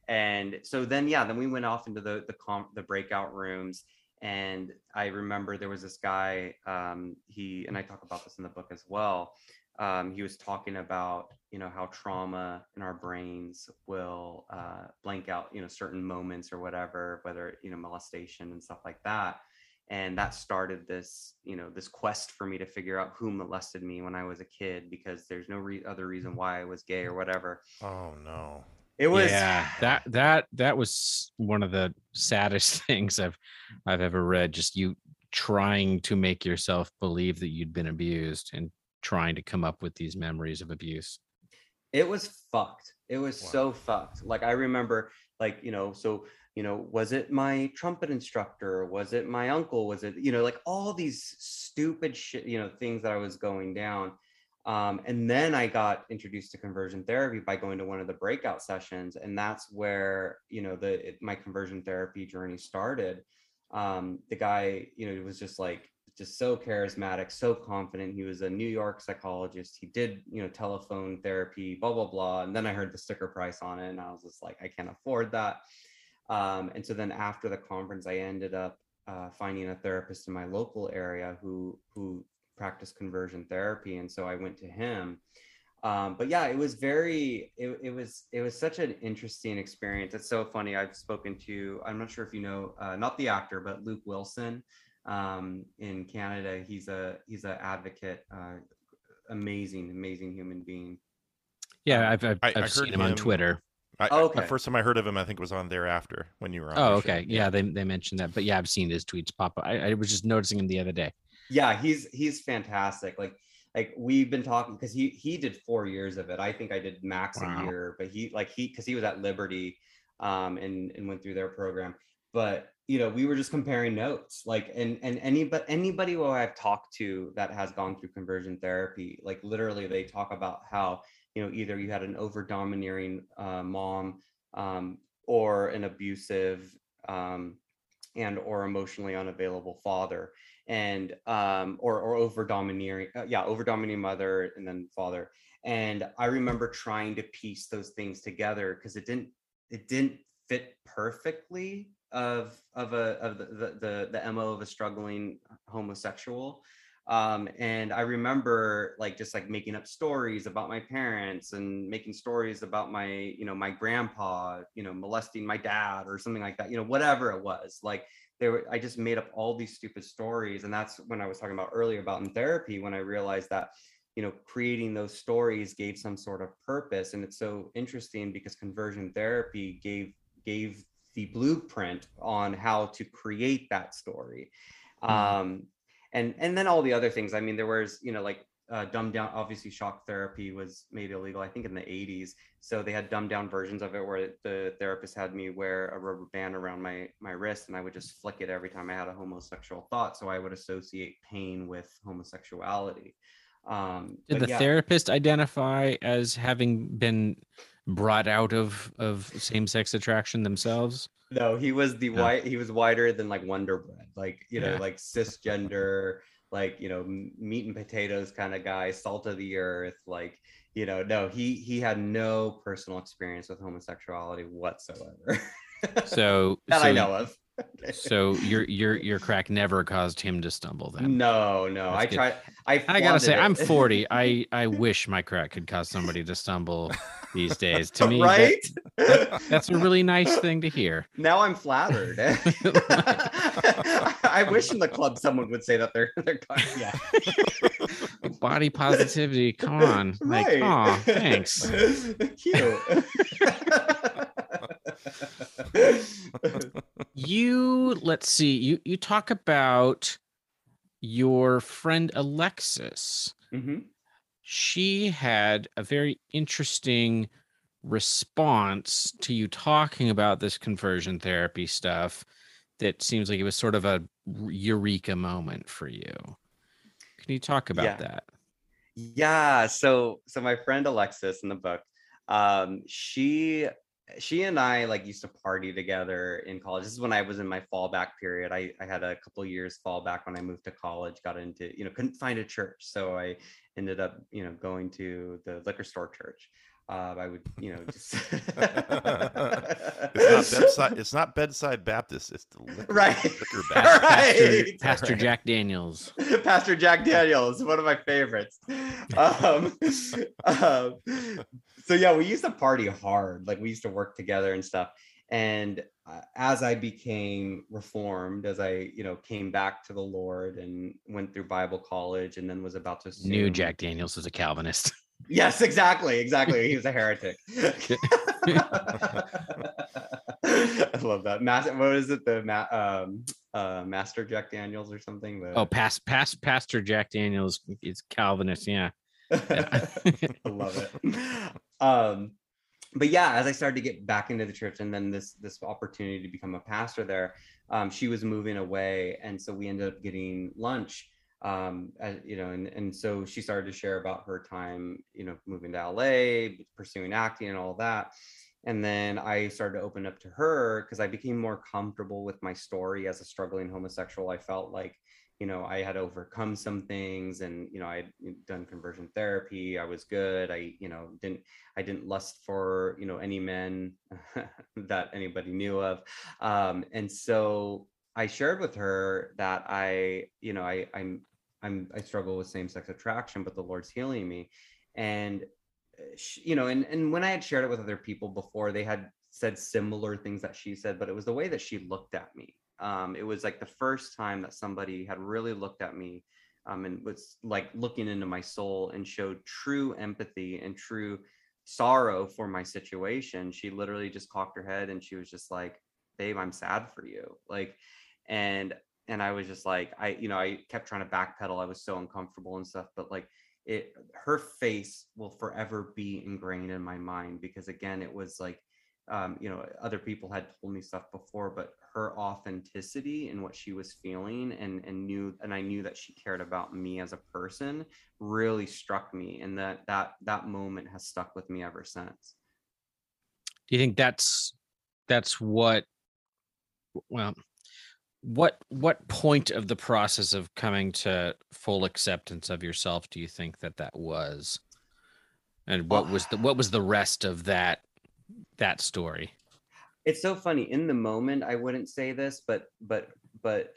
And so then yeah then we went off into the the comp the breakout rooms. And i remember there was this guy um he and i talk about this in the book as well um, he was talking about you know how trauma in our brains will uh, blank out you know certain moments or whatever whether you know molestation and stuff like that and that started this you know this quest for me to figure out who molested me when i was a kid because there's no re- other reason why i was gay or whatever Oh no. it was yeah that that that was one of the saddest things i've i've ever read just you trying to make yourself believe that you'd been abused and trying to come up with these memories of abuse? It was fucked. It was Wow. so fucked. Like i remember like you know so you know was it my trumpet instructor? Was it my uncle? Was it you know like all these stupid shit you know things that i was going down. Um, and then i got introduced to conversion therapy by going to one of the breakout sessions and that's where you know the it, my conversion therapy journey started. Um, the guy you know it was just like just so charismatic, so confident. He was a New York psychologist. He did, you know, telephone therapy, blah, blah, blah. And then I heard the sticker price on it and I was just like, I can't afford that. Um, and so then after the conference, I ended up uh, finding a therapist in my local area who who practiced conversion therapy. And so I went to him. Um, but yeah, it was very, it, it was, it was such an interesting experience. It's so funny. I've spoken to, I'm not sure if you know, uh, not the actor, but Luke Wilson um, in Canada. He's a he's an advocate, uh, amazing, amazing human being. yeah i've i've, I- I've I heard seen him on twitter I, Oh, okay. The first time I heard of him, I think was on thereafter when you were on. oh the show. okay yeah they, they mentioned that but yeah i've seen his tweets pop up I, I was just noticing him the other day Yeah, he's he's fantastic. Like like we've been talking because he he did four years of it. I think I did max Wow. a year, but he like he because he was at Liberty um and and went through their program. But you know, we were just comparing notes. Like and and anybody anybody who I've talked to that has gone through conversion therapy, like literally they talk about how you know either you had an over domineering uh, mom um, or an abusive um, and or emotionally unavailable father and um or or over domineering uh, yeah over domineering mother and then father and i remember trying to piece those things together because it didn't it didn't fit perfectly of of a of the the the, mo of a struggling homosexual. Um and i remember like just like making up stories about my parents and making stories about my you know my grandpa you know molesting my dad or something like that you know whatever it was. Like there were i just made up all these stupid stories. And that's when i was talking about earlier about in therapy when i realized that you know creating those stories gave some sort of purpose. And it's so interesting because conversion therapy gave gave the blueprint on how to create that story. Mhm. um and and then all the other things. I mean there was you know like uh, dumbed down obviously shock therapy was made illegal i think in the 80s so they had dumbed down versions of it where the therapist had me wear a rubber band around my my wrist and i would just flick it every time i had a homosexual thought. So i would associate pain with homosexuality. Um did the yeah. therapist identify as having been brought out of of same-sex attraction themselves No, he was the white. He was whiter than like Wonder Bread, like you know, Yeah. like cisgender, like you know, meat and potatoes kind of guy, salt of the earth. Like you know, no, he he had no personal experience with homosexuality whatsoever so that so, I know of. So your your your crack never caused him to stumble then No, no, That's I tried. I I gotta say, flaunted I'm 40. I I wish my crack could cause somebody to stumble these days. To me, that- right? that's a really nice thing to hear. now I'm flattered. I wish in the club someone would say that they're they're yeah. Body positivity. Come on, like, Right. oh, thanks. Cute. You let's see. You you talk about your friend Alexis. Mhm. She had a very interesting response to you talking about this conversion therapy stuff that seems like it was sort of a eureka moment for you. Can you talk about Yeah. that? Yeah. So so my friend Alexis in the book, um, she she and I like used to party together in college. This is when I was in my fallback period. I, I had a couple years fallback when I moved to college, got into, you know, couldn't find a church. So I ended up, you know, going to the liquor store church. Uh, I would, you know, just It's not bedside. It's not bedside Baptist. It's the liquor, Right. liquor All Baptist. Pastor, right. Pastor Right. Jack Daniels. Pastor Jack Daniels, one of my favorites. Um, um, so yeah, we used to party hard. Like we used to work together and stuff. and uh, as i became reformed as i you know came back to the lord and went through bible college and then was about to New assume- Jack Daniels is a Calvinist. yes exactly exactly he was a heretic i love that Mas- what is it the ma- um uh master jack daniels or something the- Oh, past past Pastor Jack Daniels is Calvinist. Yeah. I love it. Um, but yeah, as I started to get back into the church, and then this this opportunity to become a pastor there, um, she was moving away, and so we ended up getting lunch. Um, as, you know, and and so she started to share about her time, you know, moving to LA, pursuing acting, and all that. And then I started to open up to her because I became more comfortable with my story as a struggling homosexual. I felt like you know i had overcome some things and you know i had done conversion therapy i was good i you know didn't i didn't lust for you know any men that anybody knew of. Um and so i shared with her that i you know i i'm i'm i struggle with same-sex attraction but the lord's healing me. And uh, sh- you know and and when i had shared it with other people before they had said similar things that she said but it was the way that she looked at me um, it was like the first time that somebody had really looked at me um, and was like looking into my soul and showed true empathy and true sorrow for my situation. She literally just cocked her head and she was just like, babe, I'm sad for you. Like, and, and I was just like, I, you know, I kept trying to backpedal. I was so uncomfortable and stuff, but like it, her face will forever be ingrained in my mind because again, it was like, um, you know, other people had told me stuff before, but her authenticity and what she was feeling and and knew and I knew that she cared about me as a person really struck me and that that that moment has stuck with me ever since. Do you think that's that's what well what what point of the process of coming to full acceptance of yourself do you think that that was and what was the what was the rest of that that story It's so funny in the moment I wouldn't say this but but but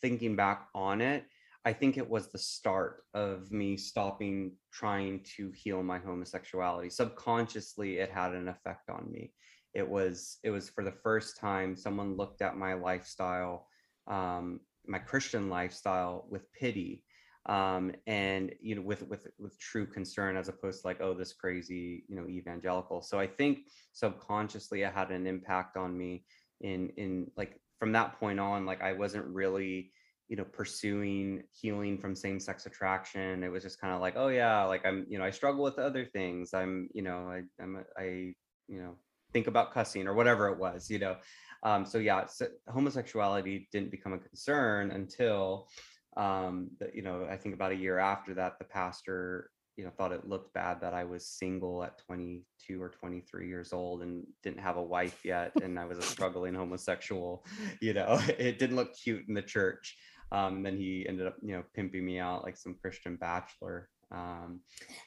thinking back on it I think it was the start of me stopping trying to heal my homosexuality. Subconsciously, it had an effect on me. It was it was for the first time someone looked at my lifestyle, um, my Christian lifestyle, with pity, um, and you know, with with with true concern, as opposed to like, oh, this crazy, you know, evangelical. So I think subconsciously, it had an impact on me. In in like from that point on, like I wasn't really you know pursuing healing from same-sex attraction it was just kind of like oh yeah like i'm you know i struggle with other things i'm you know i i'm i you know think about cussing or whatever it was you know um so yeah so homosexuality didn't become a concern until um you know i think about a year after that the pastor you know thought it looked bad that i was single at 22 or 23 years old and didn't have a wife yet and i was a struggling homosexual you know it didn't look cute in the church. Um, and then he ended up you know pimping me out like some christian bachelor. Um,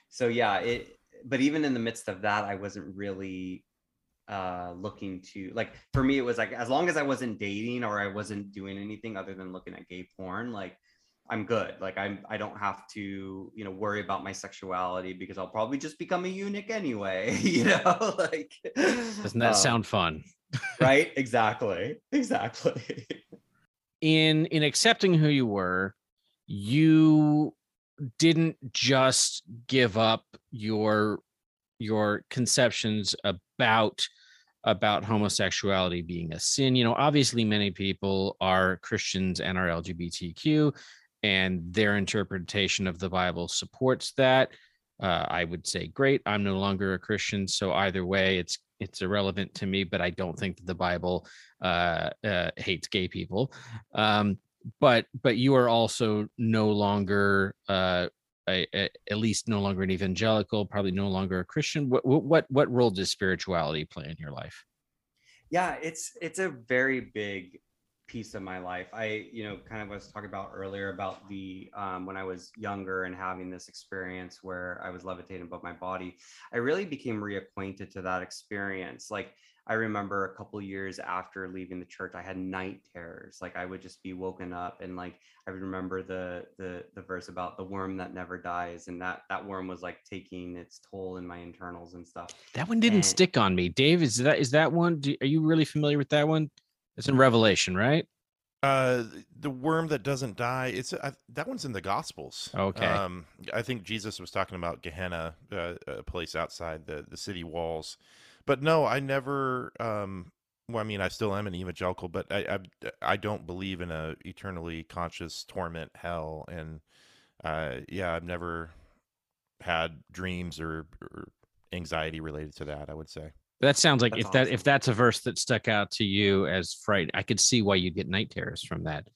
so yeah it but even in the midst of that i wasn't really uh looking to like for me it was like as long as i wasn't dating or i wasn't doing anything other than looking at gay porn like i'm good. Like i'm i don't have to you know worry about my sexuality because i'll probably just become a eunuch anyway you know like doesn't that um, sound fun? right? Exactly. Exactly. In in accepting who you were you didn't just give up your your conceptions about about homosexuality being a sin. You know obviously many people are christians and are lgbtq and their interpretation of the bible supports that. Uh, i would say great i'm no longer a christian so either way it's it's irrelevant to me but i don't think that the bible uh, uh, hates gay people. Um, but but you are also no longer uh, a, a, at least no longer an evangelical probably no longer a christian. What what what role does spirituality play in your life? Yeah it's it's a very big piece of my life i you know kind of was talking about earlier about the um, when i was younger and having this experience where i was levitating above my body i really became reacquainted to that experience like I remember a couple years after leaving the church, I had night terrors. Like I would just be woken up and like I would remember the the the verse about the worm that never dies, and that that worm was like taking its toll in my internals and stuff. That one didn't And- stick on me. Dave, is that is that one? Do, are you really familiar with that one? It's in Revelation, right? Uh, the worm that doesn't die. It's I, that one's in the Gospels. Okay. Um, I think Jesus was talking about Gehenna, uh, a place outside the the city walls. But no, I never. Um, well, I mean, I still am an evangelical, but I I, I don't believe in a eternally conscious torment hell, and uh, yeah, I've never had dreams or, or anxiety related to that. I would say. That sounds like That's if that if that's a verse that stuck out to you as fright, I could see why you'd get night terrors from that.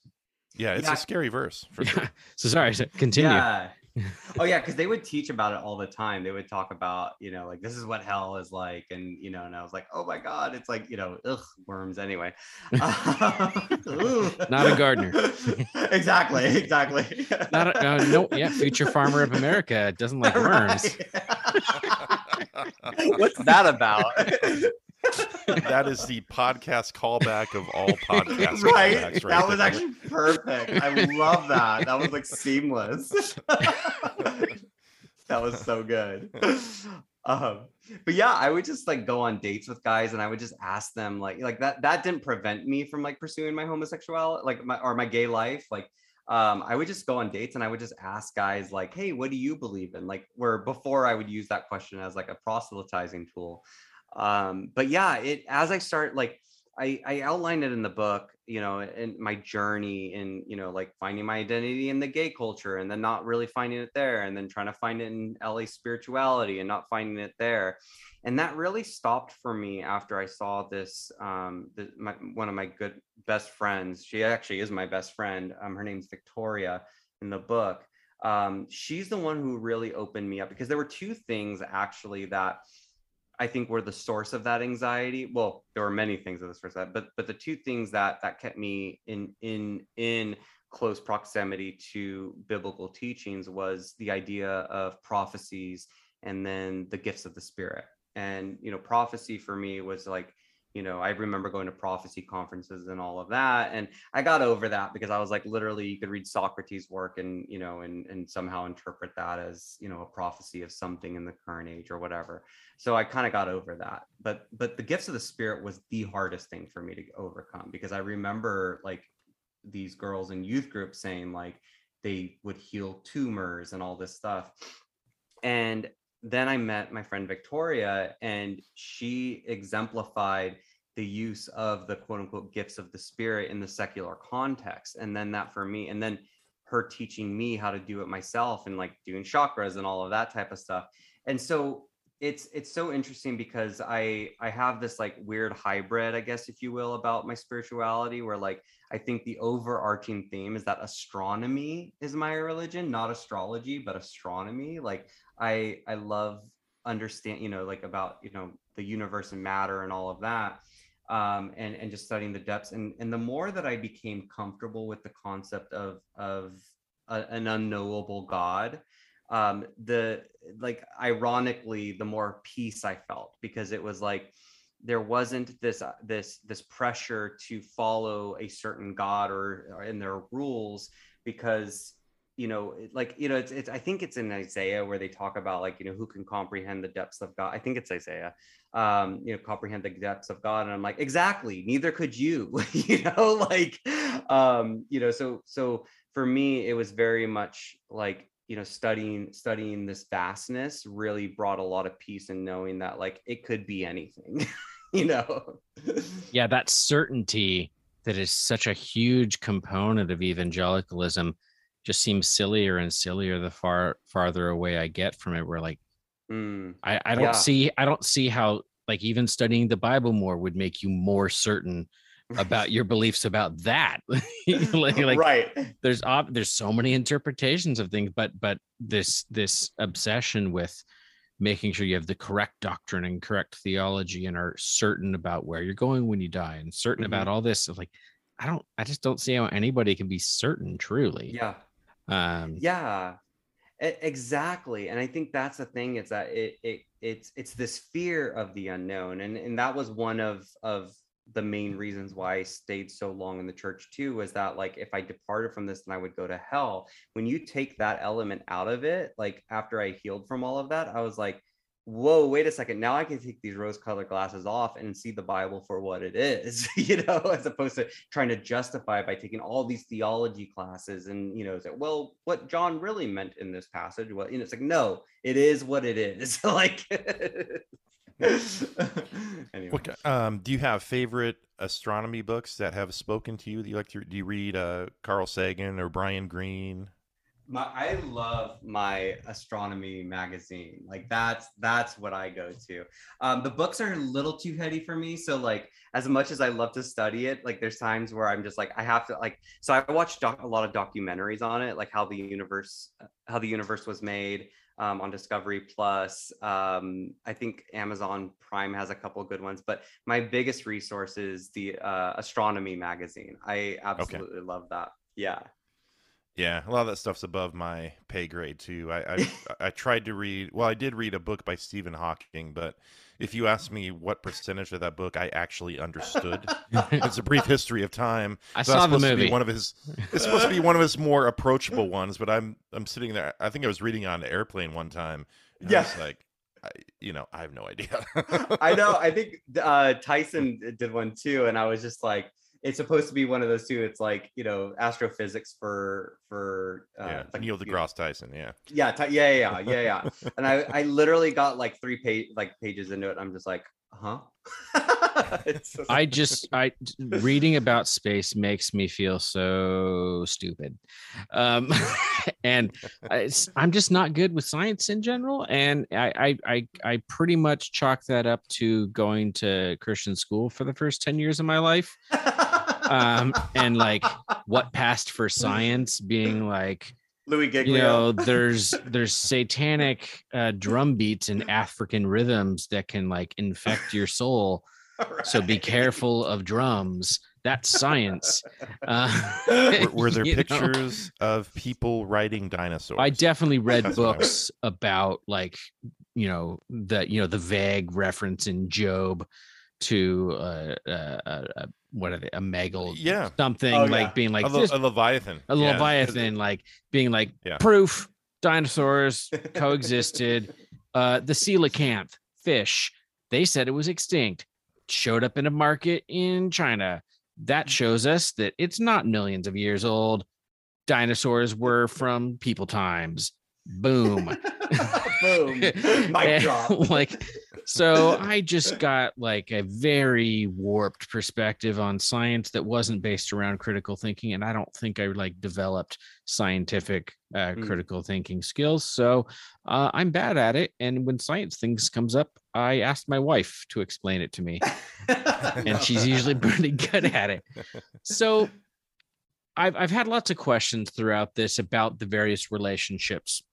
Yeah, it's Yeah. a scary verse for sure. So sorry, so continue. Yeah. oh yeah, because they would teach about it all the time. They would talk about, you know, like this is what hell is like, and you know, and I was like, oh my god, it's like, you know, ugh, worms anyway. Ooh. Not a gardener. exactly, exactly. Not a, uh, no, yeah, future farmer of America doesn't like worms. Right. What's that about? that is the podcast callback of all podcasts. right? callbacks that was actually perfect. I love that. That was like seamless. that was so good. Um, but yeah, I would just like go on dates with guys and I would just ask them like like that that didn't prevent me from like pursuing my homosexuality like my or my gay life. Like um I would just go on dates and I would just ask guys like, hey, what do you believe in? Like where before I would use that question as like a proselytizing tool. Um, but yeah, it as I start like I, I outlined it in the book, you know, in my journey in, you know, like finding my identity in the gay culture and then not really finding it there and then trying to find it in LA spirituality and not finding it there. And that really stopped for me after I saw this, um, the, my, one of my good best friends. She actually is my best friend. Um, her name's Victoria in the book. Um, she's the one who really opened me up because there were two things actually that I think were the source of that anxiety. Well, there were many things that the source of that, but but the two things that that kept me in in in close proximity to biblical teachings was the idea of prophecies and then the gifts of the spirit. And you know, prophecy for me was like, you know, I remember going to prophecy conferences and all of that. And I got over that because I was like, literally, you could read Socrates' work and you know, and and somehow interpret that as you know a prophecy of something in the current age or whatever so i kind of got over that but but the gifts of the spirit was the hardest thing for me to overcome because i remember like these girls in youth groups saying like they would heal tumors and all this stuff and then i met my friend victoria and she exemplified the use of the quote unquote gifts of the spirit in the secular context and then that for me and then her teaching me how to do it myself and like doing chakras and all of that type of stuff. And so it's it's so interesting because i i have this like weird hybrid i guess if you will about my spirituality where like i think the overarching theme is that astronomy is my religion not astrology but astronomy. Like i i love understand you know like about you know the universe and matter and all of that um, and and just studying the depths. And and the more that I became comfortable with the concept of of a, an unknowable God, um, the like ironically the more peace I felt because it was like there wasn't this uh, this this pressure to follow a certain God or, in their rules because you know like you know it's, it's i think it's in isaiah where they talk about like you know who can comprehend the depths of god. I think it's isaiah um you know comprehend the depths of god. And i'm like exactly. Neither could you. You know like um you know so so for me it was very much like you know studying studying this vastness really brought a lot of peace in knowing that like it could be anything you know Yeah, that certainty that is such a huge component of evangelicalism just seems sillier and sillier the far farther away I get from it. Where like Mm, I, I don't Yeah. see I don't see how like even studying the Bible more would make you more certain about your beliefs about that. like, like right there's ob- there's so many interpretations of things, but but this this obsession with making sure you have the correct doctrine and correct theology and are certain about where you're going when you die and certain Mhm. about all this. It's like I don't I just don't see how anybody can be certain truly. yeah Um yeah exactly and i think that's the thing is that it, it it's it's this fear of the unknown and and that was one of of the main reasons why I stayed so long in the church too was that like if I departed from this then I would go to hell. When you take that element out of it, like after I healed from all of that, I was like, whoa, wait a second. Now I can take these rose colored glasses off and see the Bible for what it is, you know, as opposed to trying to justify by taking all these theology classes and, you know, say, well, what John really meant in this passage. Well, you know, it's like, no, it is what it is. like, anyway. What, um, do you have favorite astronomy books that have spoken to you? Do you like to, do you read uh, Carl Sagan or Brian Greene? my I love my astronomy magazine. Like that's that's what I go to. Um, the books are a little too heady for me. So like as much as I love to study it, like there's times where I'm just like I have to like. So I watched doc- a lot of documentaries on it, like how the universe how the universe was made. Um, on Discovery Plus. Um, I think Amazon Prime has a couple good ones, but my biggest resource is the uh, Astronomy magazine. I absolutely okay. love that. Yeah. Yeah, a lot of that stuff's above my pay grade too. I I, I tried to read. Well, I did read a book by Stephen Hawking, but if you ask me what percentage of that book I actually understood, it's a brief history of time. I so saw the movie. one of his. It's supposed to be one of his more approachable ones, but I'm I'm sitting there. I think I was reading on an airplane one time. Yeah, like I, you know, I have no idea. I know. I think uh, Tyson did one too, and I was just like, it's supposed to be one of those two. It's like you know astrophysics for for uh, yeah, like, Neil deGrasse Tyson. Yeah, yeah, t- yeah, yeah, yeah, yeah. and I I literally got like three page like pages into it. I'm just like, huh. so I just I reading about space makes me feel so stupid, um, and I, am just not good with science in general. And I, I I I pretty much chalk that up to going to Christian school for the first ten years of my life um, and like what passed for science being like Louie Giglio. You know, there's there's satanic uh, drum beats and African rhythms that can like infect your soul. Right. So be careful of drums. That's science. Uh, were, were, there pictures know? of people riding dinosaurs? I definitely read That's books about like you know the you know the vague reference in Job to uh, uh, uh, what are they a megal yeah something oh, like yeah. being like a, le- a leviathan a yeah. leviathan like being like yeah. proof dinosaurs coexisted uh the coelacanth fish they said it was extinct showed up in a market in china that shows us that it's not millions of years old dinosaurs were from people times boom boom mic drop like so I just got like a very warped perspective on science that wasn't based around critical thinking, and I don't think I like developed scientific uh, mm. critical thinking skills. So uh, I'm bad at it, and when science things comes up, I asked my wife to explain it to me, and she's usually pretty good at it. So I've I've had lots of questions throughout this about the various relationships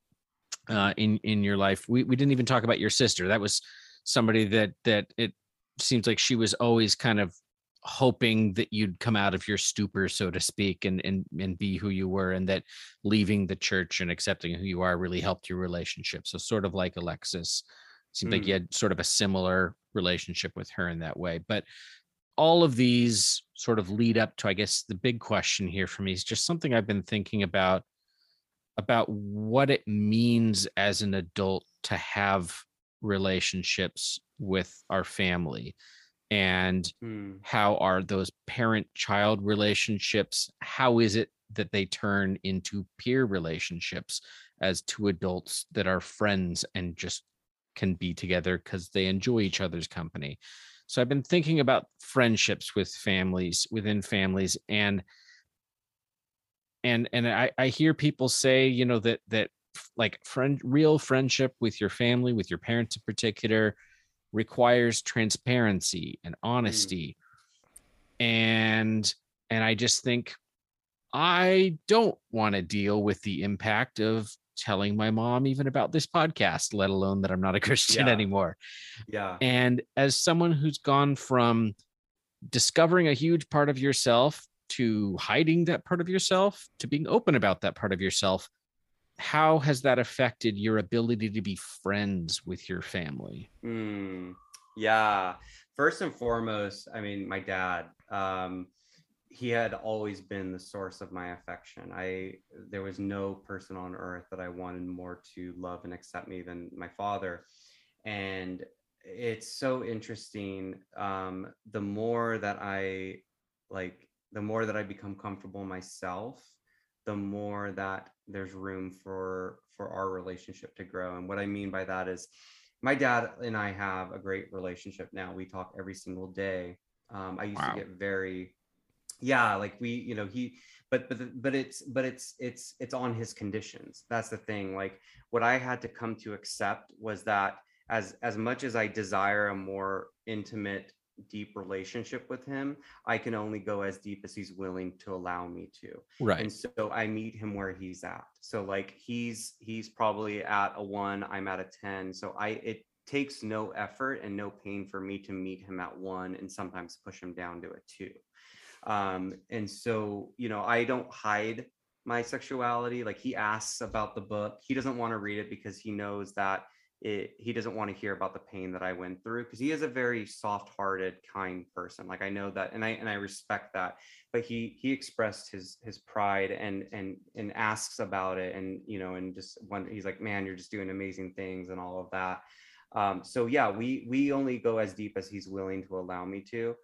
uh, in in your life. We we didn't even talk about your sister. That was somebody that that it seems like she was always kind of hoping that you'd come out of your stupor so to speak and and and be who you were and that leaving the church and accepting who you are really helped your relationship so sort of like alexis seemed mm. like you mm. had sort of a similar relationship with her in that way but all of these sort of lead up to i guess the big question here for me is just something i've been thinking about about what it means as an adult to have relationships with our family and mm. how are those parent child relationships how is it that they turn into peer relationships as two adults that are friends and just can be together because they enjoy each other's company so i've been thinking about friendships with families within families and and and i i hear people say you know that that like friend real friendship with your family with your parents in particular requires transparency and mm. honesty mm. and and i just think i don't want to deal with the impact of telling my mom even about this podcast let alone that i'm not a christian yeah. anymore yeah and as someone who's gone from discovering a huge part of yourself to hiding that part of yourself to being open about that part of yourself how has that affected your ability to be friends with your family? Mm, yeah. First and foremost, I mean, my dad. Um, he had always been the source of my affection. I there was no person on earth that I wanted more to love and accept me than my father. And it's so interesting. Um, the more that I like, the more that I become comfortable myself, the more that there's room for for our relationship to grow. And what I mean by that is, my dad and I have a great relationship now. We talk every single day. Um, I used wow. to get very yeah like we you know he but but but it's but it's it's it's on his conditions that's the thing like what i had to come to accept was that as as much as i desire a more intimate deep relationship with him i can only go as deep as he's willing to allow me to. Right. And so i meet him where he's at. So like he's he's probably at a one i'm at a 10 so i it takes no effort and no pain for me to meet him at one and sometimes push him down to a two. Um, and so you know i don't hide my sexuality. Like he asks about the book. He doesn't want to read it because he knows that it, he doesn't want to hear about the pain that I went through because he is a very soft-hearted, kind person. Like I know that, and I and I respect that. But he he expressed his his pride and and and asks about it, and you know, and just when he's like, man, you're just doing amazing things and all of that. Um, so yeah, we we only go as deep as he's willing to allow me to.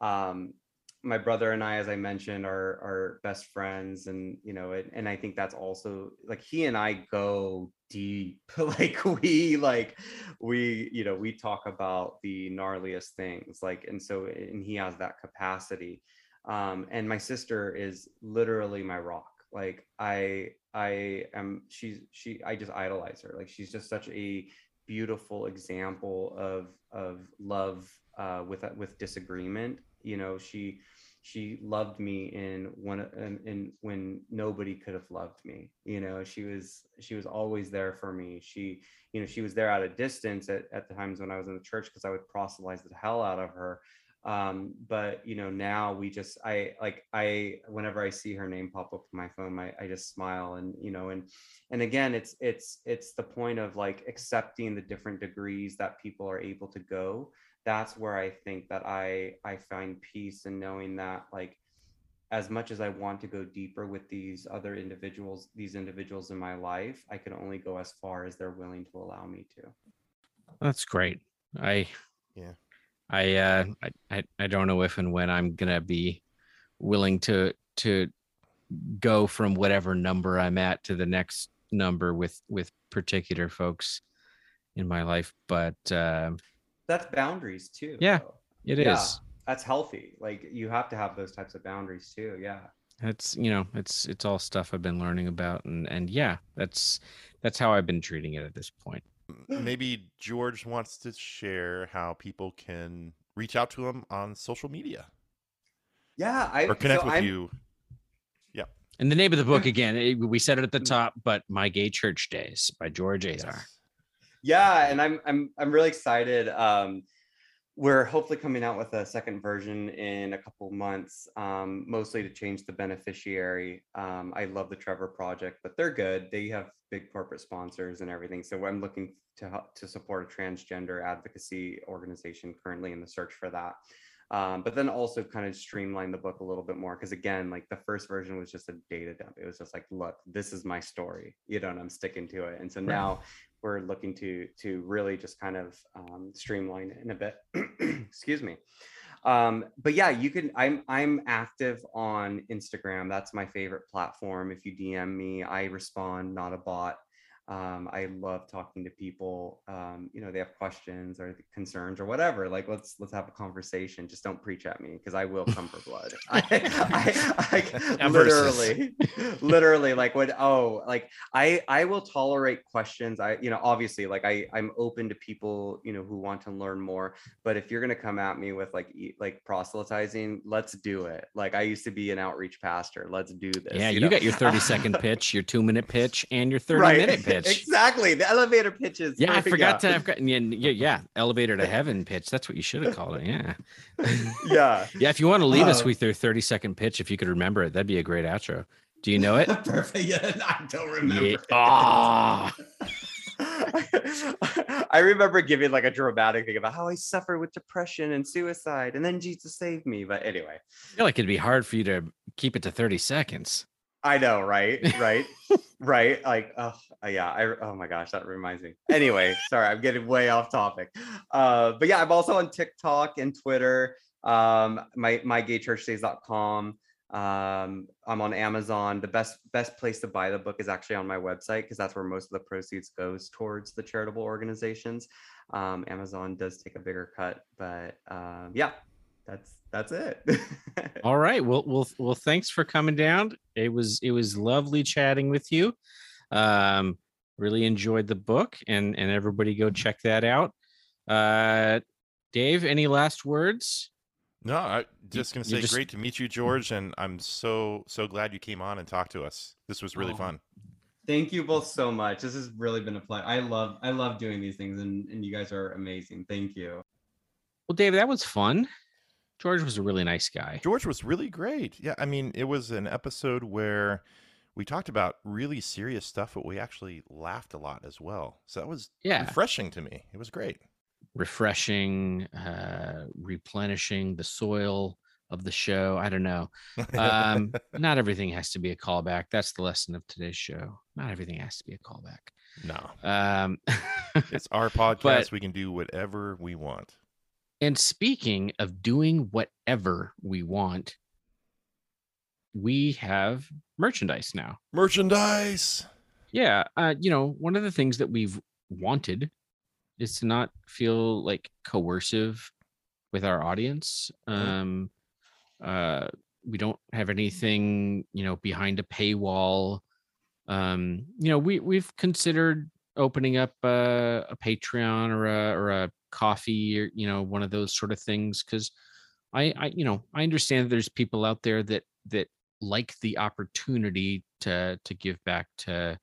Um, my brother and I, as I mentioned, are are best friends, and you know, it, and I think that's also like he and I go deep. like we like we you know we talk about the gnarliest things, like, and so and he has that capacity. Um, and my sister is literally my rock. Like I I am she's she I just idolize her. Like she's just such a beautiful example of of love uh, with with disagreement you know she she loved me in one in, in when nobody could have loved me you know she was she was always there for me. She you know she was there at a distance at, at the times when i was in the church because i would proselytize the hell out of her. Um but you know now we just i like i whenever i see her name pop up on my phone I, I just smile and you know and and again it's it's it's the point of like accepting the different degrees that people are able to go that's where I think that I I find peace in knowing that like as much as I want to go deeper with these other individuals, these individuals in my life, I can only go as far as they're willing to allow me to. That's great. I yeah. I uh I I don't know if and when I'm gonna be willing to to go from whatever number I'm at to the next number with with particular folks in my life, but uh that's boundaries too. Yeah, though. it yeah, is. That's healthy. Like you have to have those types of boundaries too. Yeah. It's you know it's it's all stuff I've been learning about and and yeah that's that's how I've been treating it at this point. Maybe George wants to share how people can reach out to him on social media. Yeah, I or connect so with I'm, you. Yeah. And the name of the book again, we said it at the mm. top, but My Gay Church Days by George Azar. Yes yeah and i'm i'm i'm really excited um we're hopefully coming out with a second version in a couple months um, mostly to change the beneficiary. Um, i love the trevor project but they're good. They have big corporate sponsors and everything so i'm looking to help to support a transgender advocacy organization currently in the search for that. Um, but then also kind of streamline the book a little bit more because again like the first version was just a data dump. It was just like look this is my story. You know and i'm sticking to it. And so now we're looking to to really just kind of um, streamline it in a bit. Excuse me. Um, but yeah, you can. I'm I'm active on Instagram. That's my favorite platform. If you DM me, I respond. Not a bot. Um, I love talking to people. Um, you know, they have questions or concerns or whatever. Like, let's let's have a conversation. Just don't preach at me because I will come for blood. I, I, I literally, literally, like what? Oh, like I I will tolerate questions. I you know obviously like I I'm open to people you know who want to learn more. But if you're gonna come at me with like like proselytizing, let's do it. Like I used to be an outreach pastor. Let's do this. Yeah, you, you know? got your 30 second pitch, your two minute pitch, and your 30 right. minute pitch pitch. exactly. The elevator pitches. Yeah, I forgot to. Got, yeah, yeah, elevator to heaven pitch. That's what you should have called it. Yeah. yeah. yeah. If you want to leave uh, us with your 30 second pitch, if you could remember it, that'd be a great outro. Do you know it? Perfect. Yeah, I don't remember. Yeah. it. Ah. I remember giving like a dramatic thing about how I suffer with depression and suicide, and then Jesus saved me. But anyway, I feel like it'd be hard for you to keep it to 30 seconds. I know, right? Right? right? Like, oh yeah. I oh my gosh, that reminds me. Anyway, sorry, I'm getting way off topic. Uh, but yeah, I'm also on TikTok and Twitter. Um, my mygaychurchdays.com. Um, I'm on Amazon. The best best place to buy the book is actually on my website because that's where most of the proceeds goes towards the charitable organizations. Um, Amazon does take a bigger cut, but um, yeah, that's that's it. All right. Well, well, well, thanks for coming down. It was it was lovely chatting with you. Um, really enjoyed the book and and everybody go check that out. Uh Dave, any last words? No, I just gonna say just- great to meet you, George, and I'm so so glad you came on and talked to us. This was really Oh. fun. Thank you both so much. This has really been a pleasure. I love I love doing these things and, and you guys are amazing. Thank you. Well, Dave, that was fun. George was a really nice guy. George was really great. Yeah, I mean, it was an episode where we talked about really serious stuff, but we actually laughed a lot as well. So that was Yeah. refreshing to me. It was great. Refreshing, uh replenishing the soil of the show. I don't know. Um, not everything has to be a callback. That's the lesson of today's show. Not everything has to be a callback. no, Um, it's our podcast. But- we can do whatever we want. And speaking of doing whatever we want, we have merchandise now. Merchandise. Yeah, uh, you know, one of the things that we've wanted is to not feel like coercive with our audience. Mhm. Um, uh, we don't have anything, you know, behind a paywall. Um, you know, we we've considered opening up a, a Patreon or a or a Ko-fi or you know one of those sort of things because I I you know I understand that there's people out there that that like the opportunity to to give back to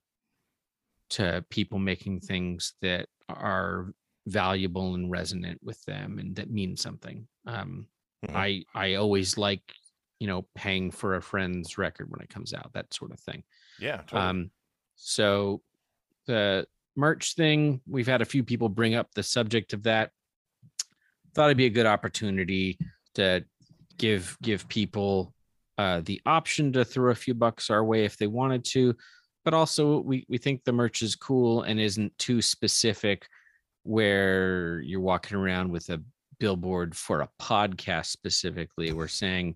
to people making things that are valuable and resonant with them and that mean something um Mhm. i i always like you know paying for a friend's record when it comes out that sort of thing Yeah, totally. um so the merch thing. We've had a few people bring up the subject of that. Thought it'd be a good opportunity to give give people uh the option to throw a few bucks our way if they wanted to. But also we we think the merch is cool and isn't too specific where you're walking around with a billboard for a podcast specifically. We're saying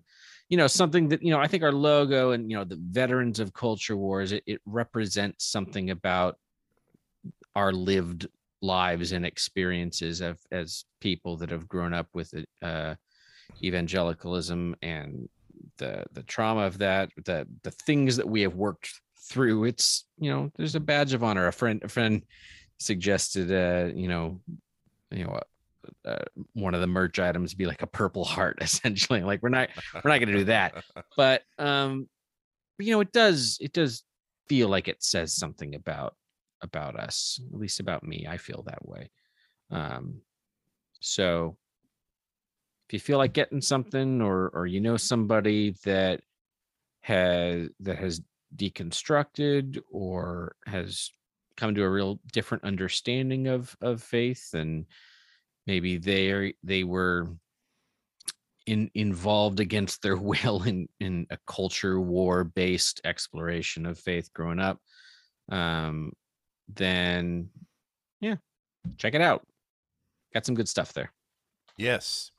you know something that you know i think our logo and you know the veterans of culture wars it, it represents something about our lived lives and experiences of as people that have grown up with uh evangelicalism and the the trauma of that the the things that we have worked through it's you know there's a badge of honor. A friend a friend suggested uh you know you know uh, one of the merch items be like a purple heart essentially. Like we're not we're not going to do that. But um you know it does it does feel like it says something about about us at least about me i feel that way. Um so if you feel like getting something or or you know somebody that has that has deconstructed or has come to a real different understanding of of faith and maybe they they were in involved against their will in in a culture war based exploration of faith growing up um then yeah check it out got some good stuff there Yes.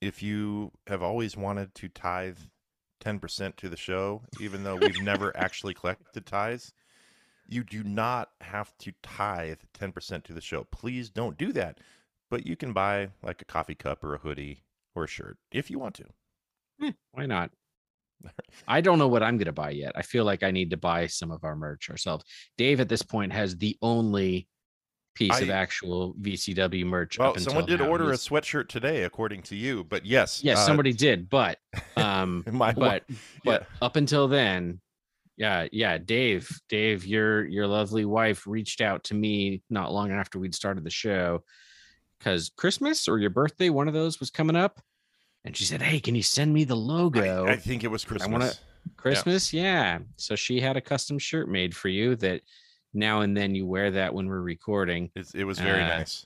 If you have always wanted to tithe 10% to the show, even though we've never actually collected tithes, you do not have to tithe 10% to the show. Please don't do that. But you can buy like a coffee cup or a hoodie or a shirt if you want to. Eh, why not i don't know what i'm going to buy yet i feel like i need to buy some of our merch ourselves dave at this point has the only piece of actual vcw merch Well, up until someone did now. order a sweatshirt today, according to you. But yes. yes uh, somebody did but um My but yeah. but up until then yeah yeah dave dave your your lovely wife reached out to me not long after we'd started the show because christmas or your birthday one of those was coming up and she said hey can you send me the logo I, I think it was I Christmas. wanna- Christmas, yeah. So she had a custom shirt made for you that now and then you wear that when we're recording. It's, it was very Uh, nice.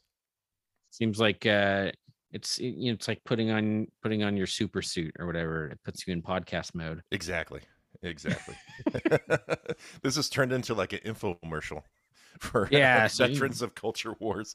Seems like uh it's you know it's like putting on putting on your super suit or whatever. It puts you in podcast mode. Exactly. Exactly. this has turned into like an infomercial for Yeah, so you- veterans of culture wars.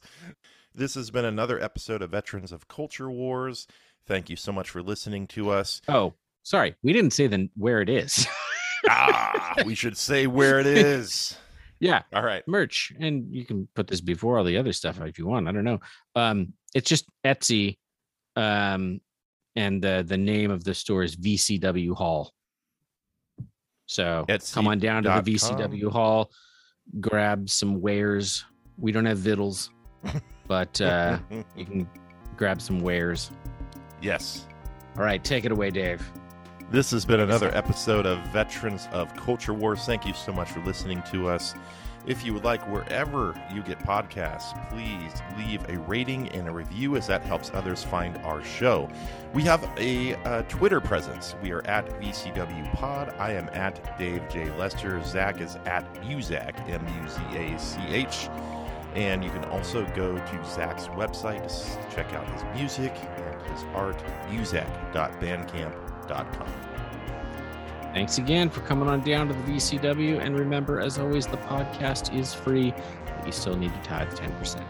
This has been another episode of Veterans of Culture Wars. Thank you so much for listening to us. Oh, sorry, we didn't say the where it is. ah, we should say where it is. yeah, All right. merch, and you can put this before all the other stuff if you want. I don't know. Um, it's just Etsy, um, and the the name of the store is VCW Hall. So come on down to the. VCW Hall, grab some wares. We don't have vittles, but uh, you can grab some wares. Yes. All right, take it away, Dave. This has been another episode of Veterans of Culture Wars. Thank you so much for listening to us. If you would like, wherever you get podcasts, please leave a rating and a review as that helps others find our show. We have a uh, Twitter presence. We are at VCW Pod. I am at Dave J. Lester. Zach is at Muzach, M U Z A C H. And you can also go to Zach's website to check out his music and his art, muzach.bandcamp.com. Thanks again for coming on down to the VCW. And remember, as always, the podcast is free, but you still need to tithe 10%.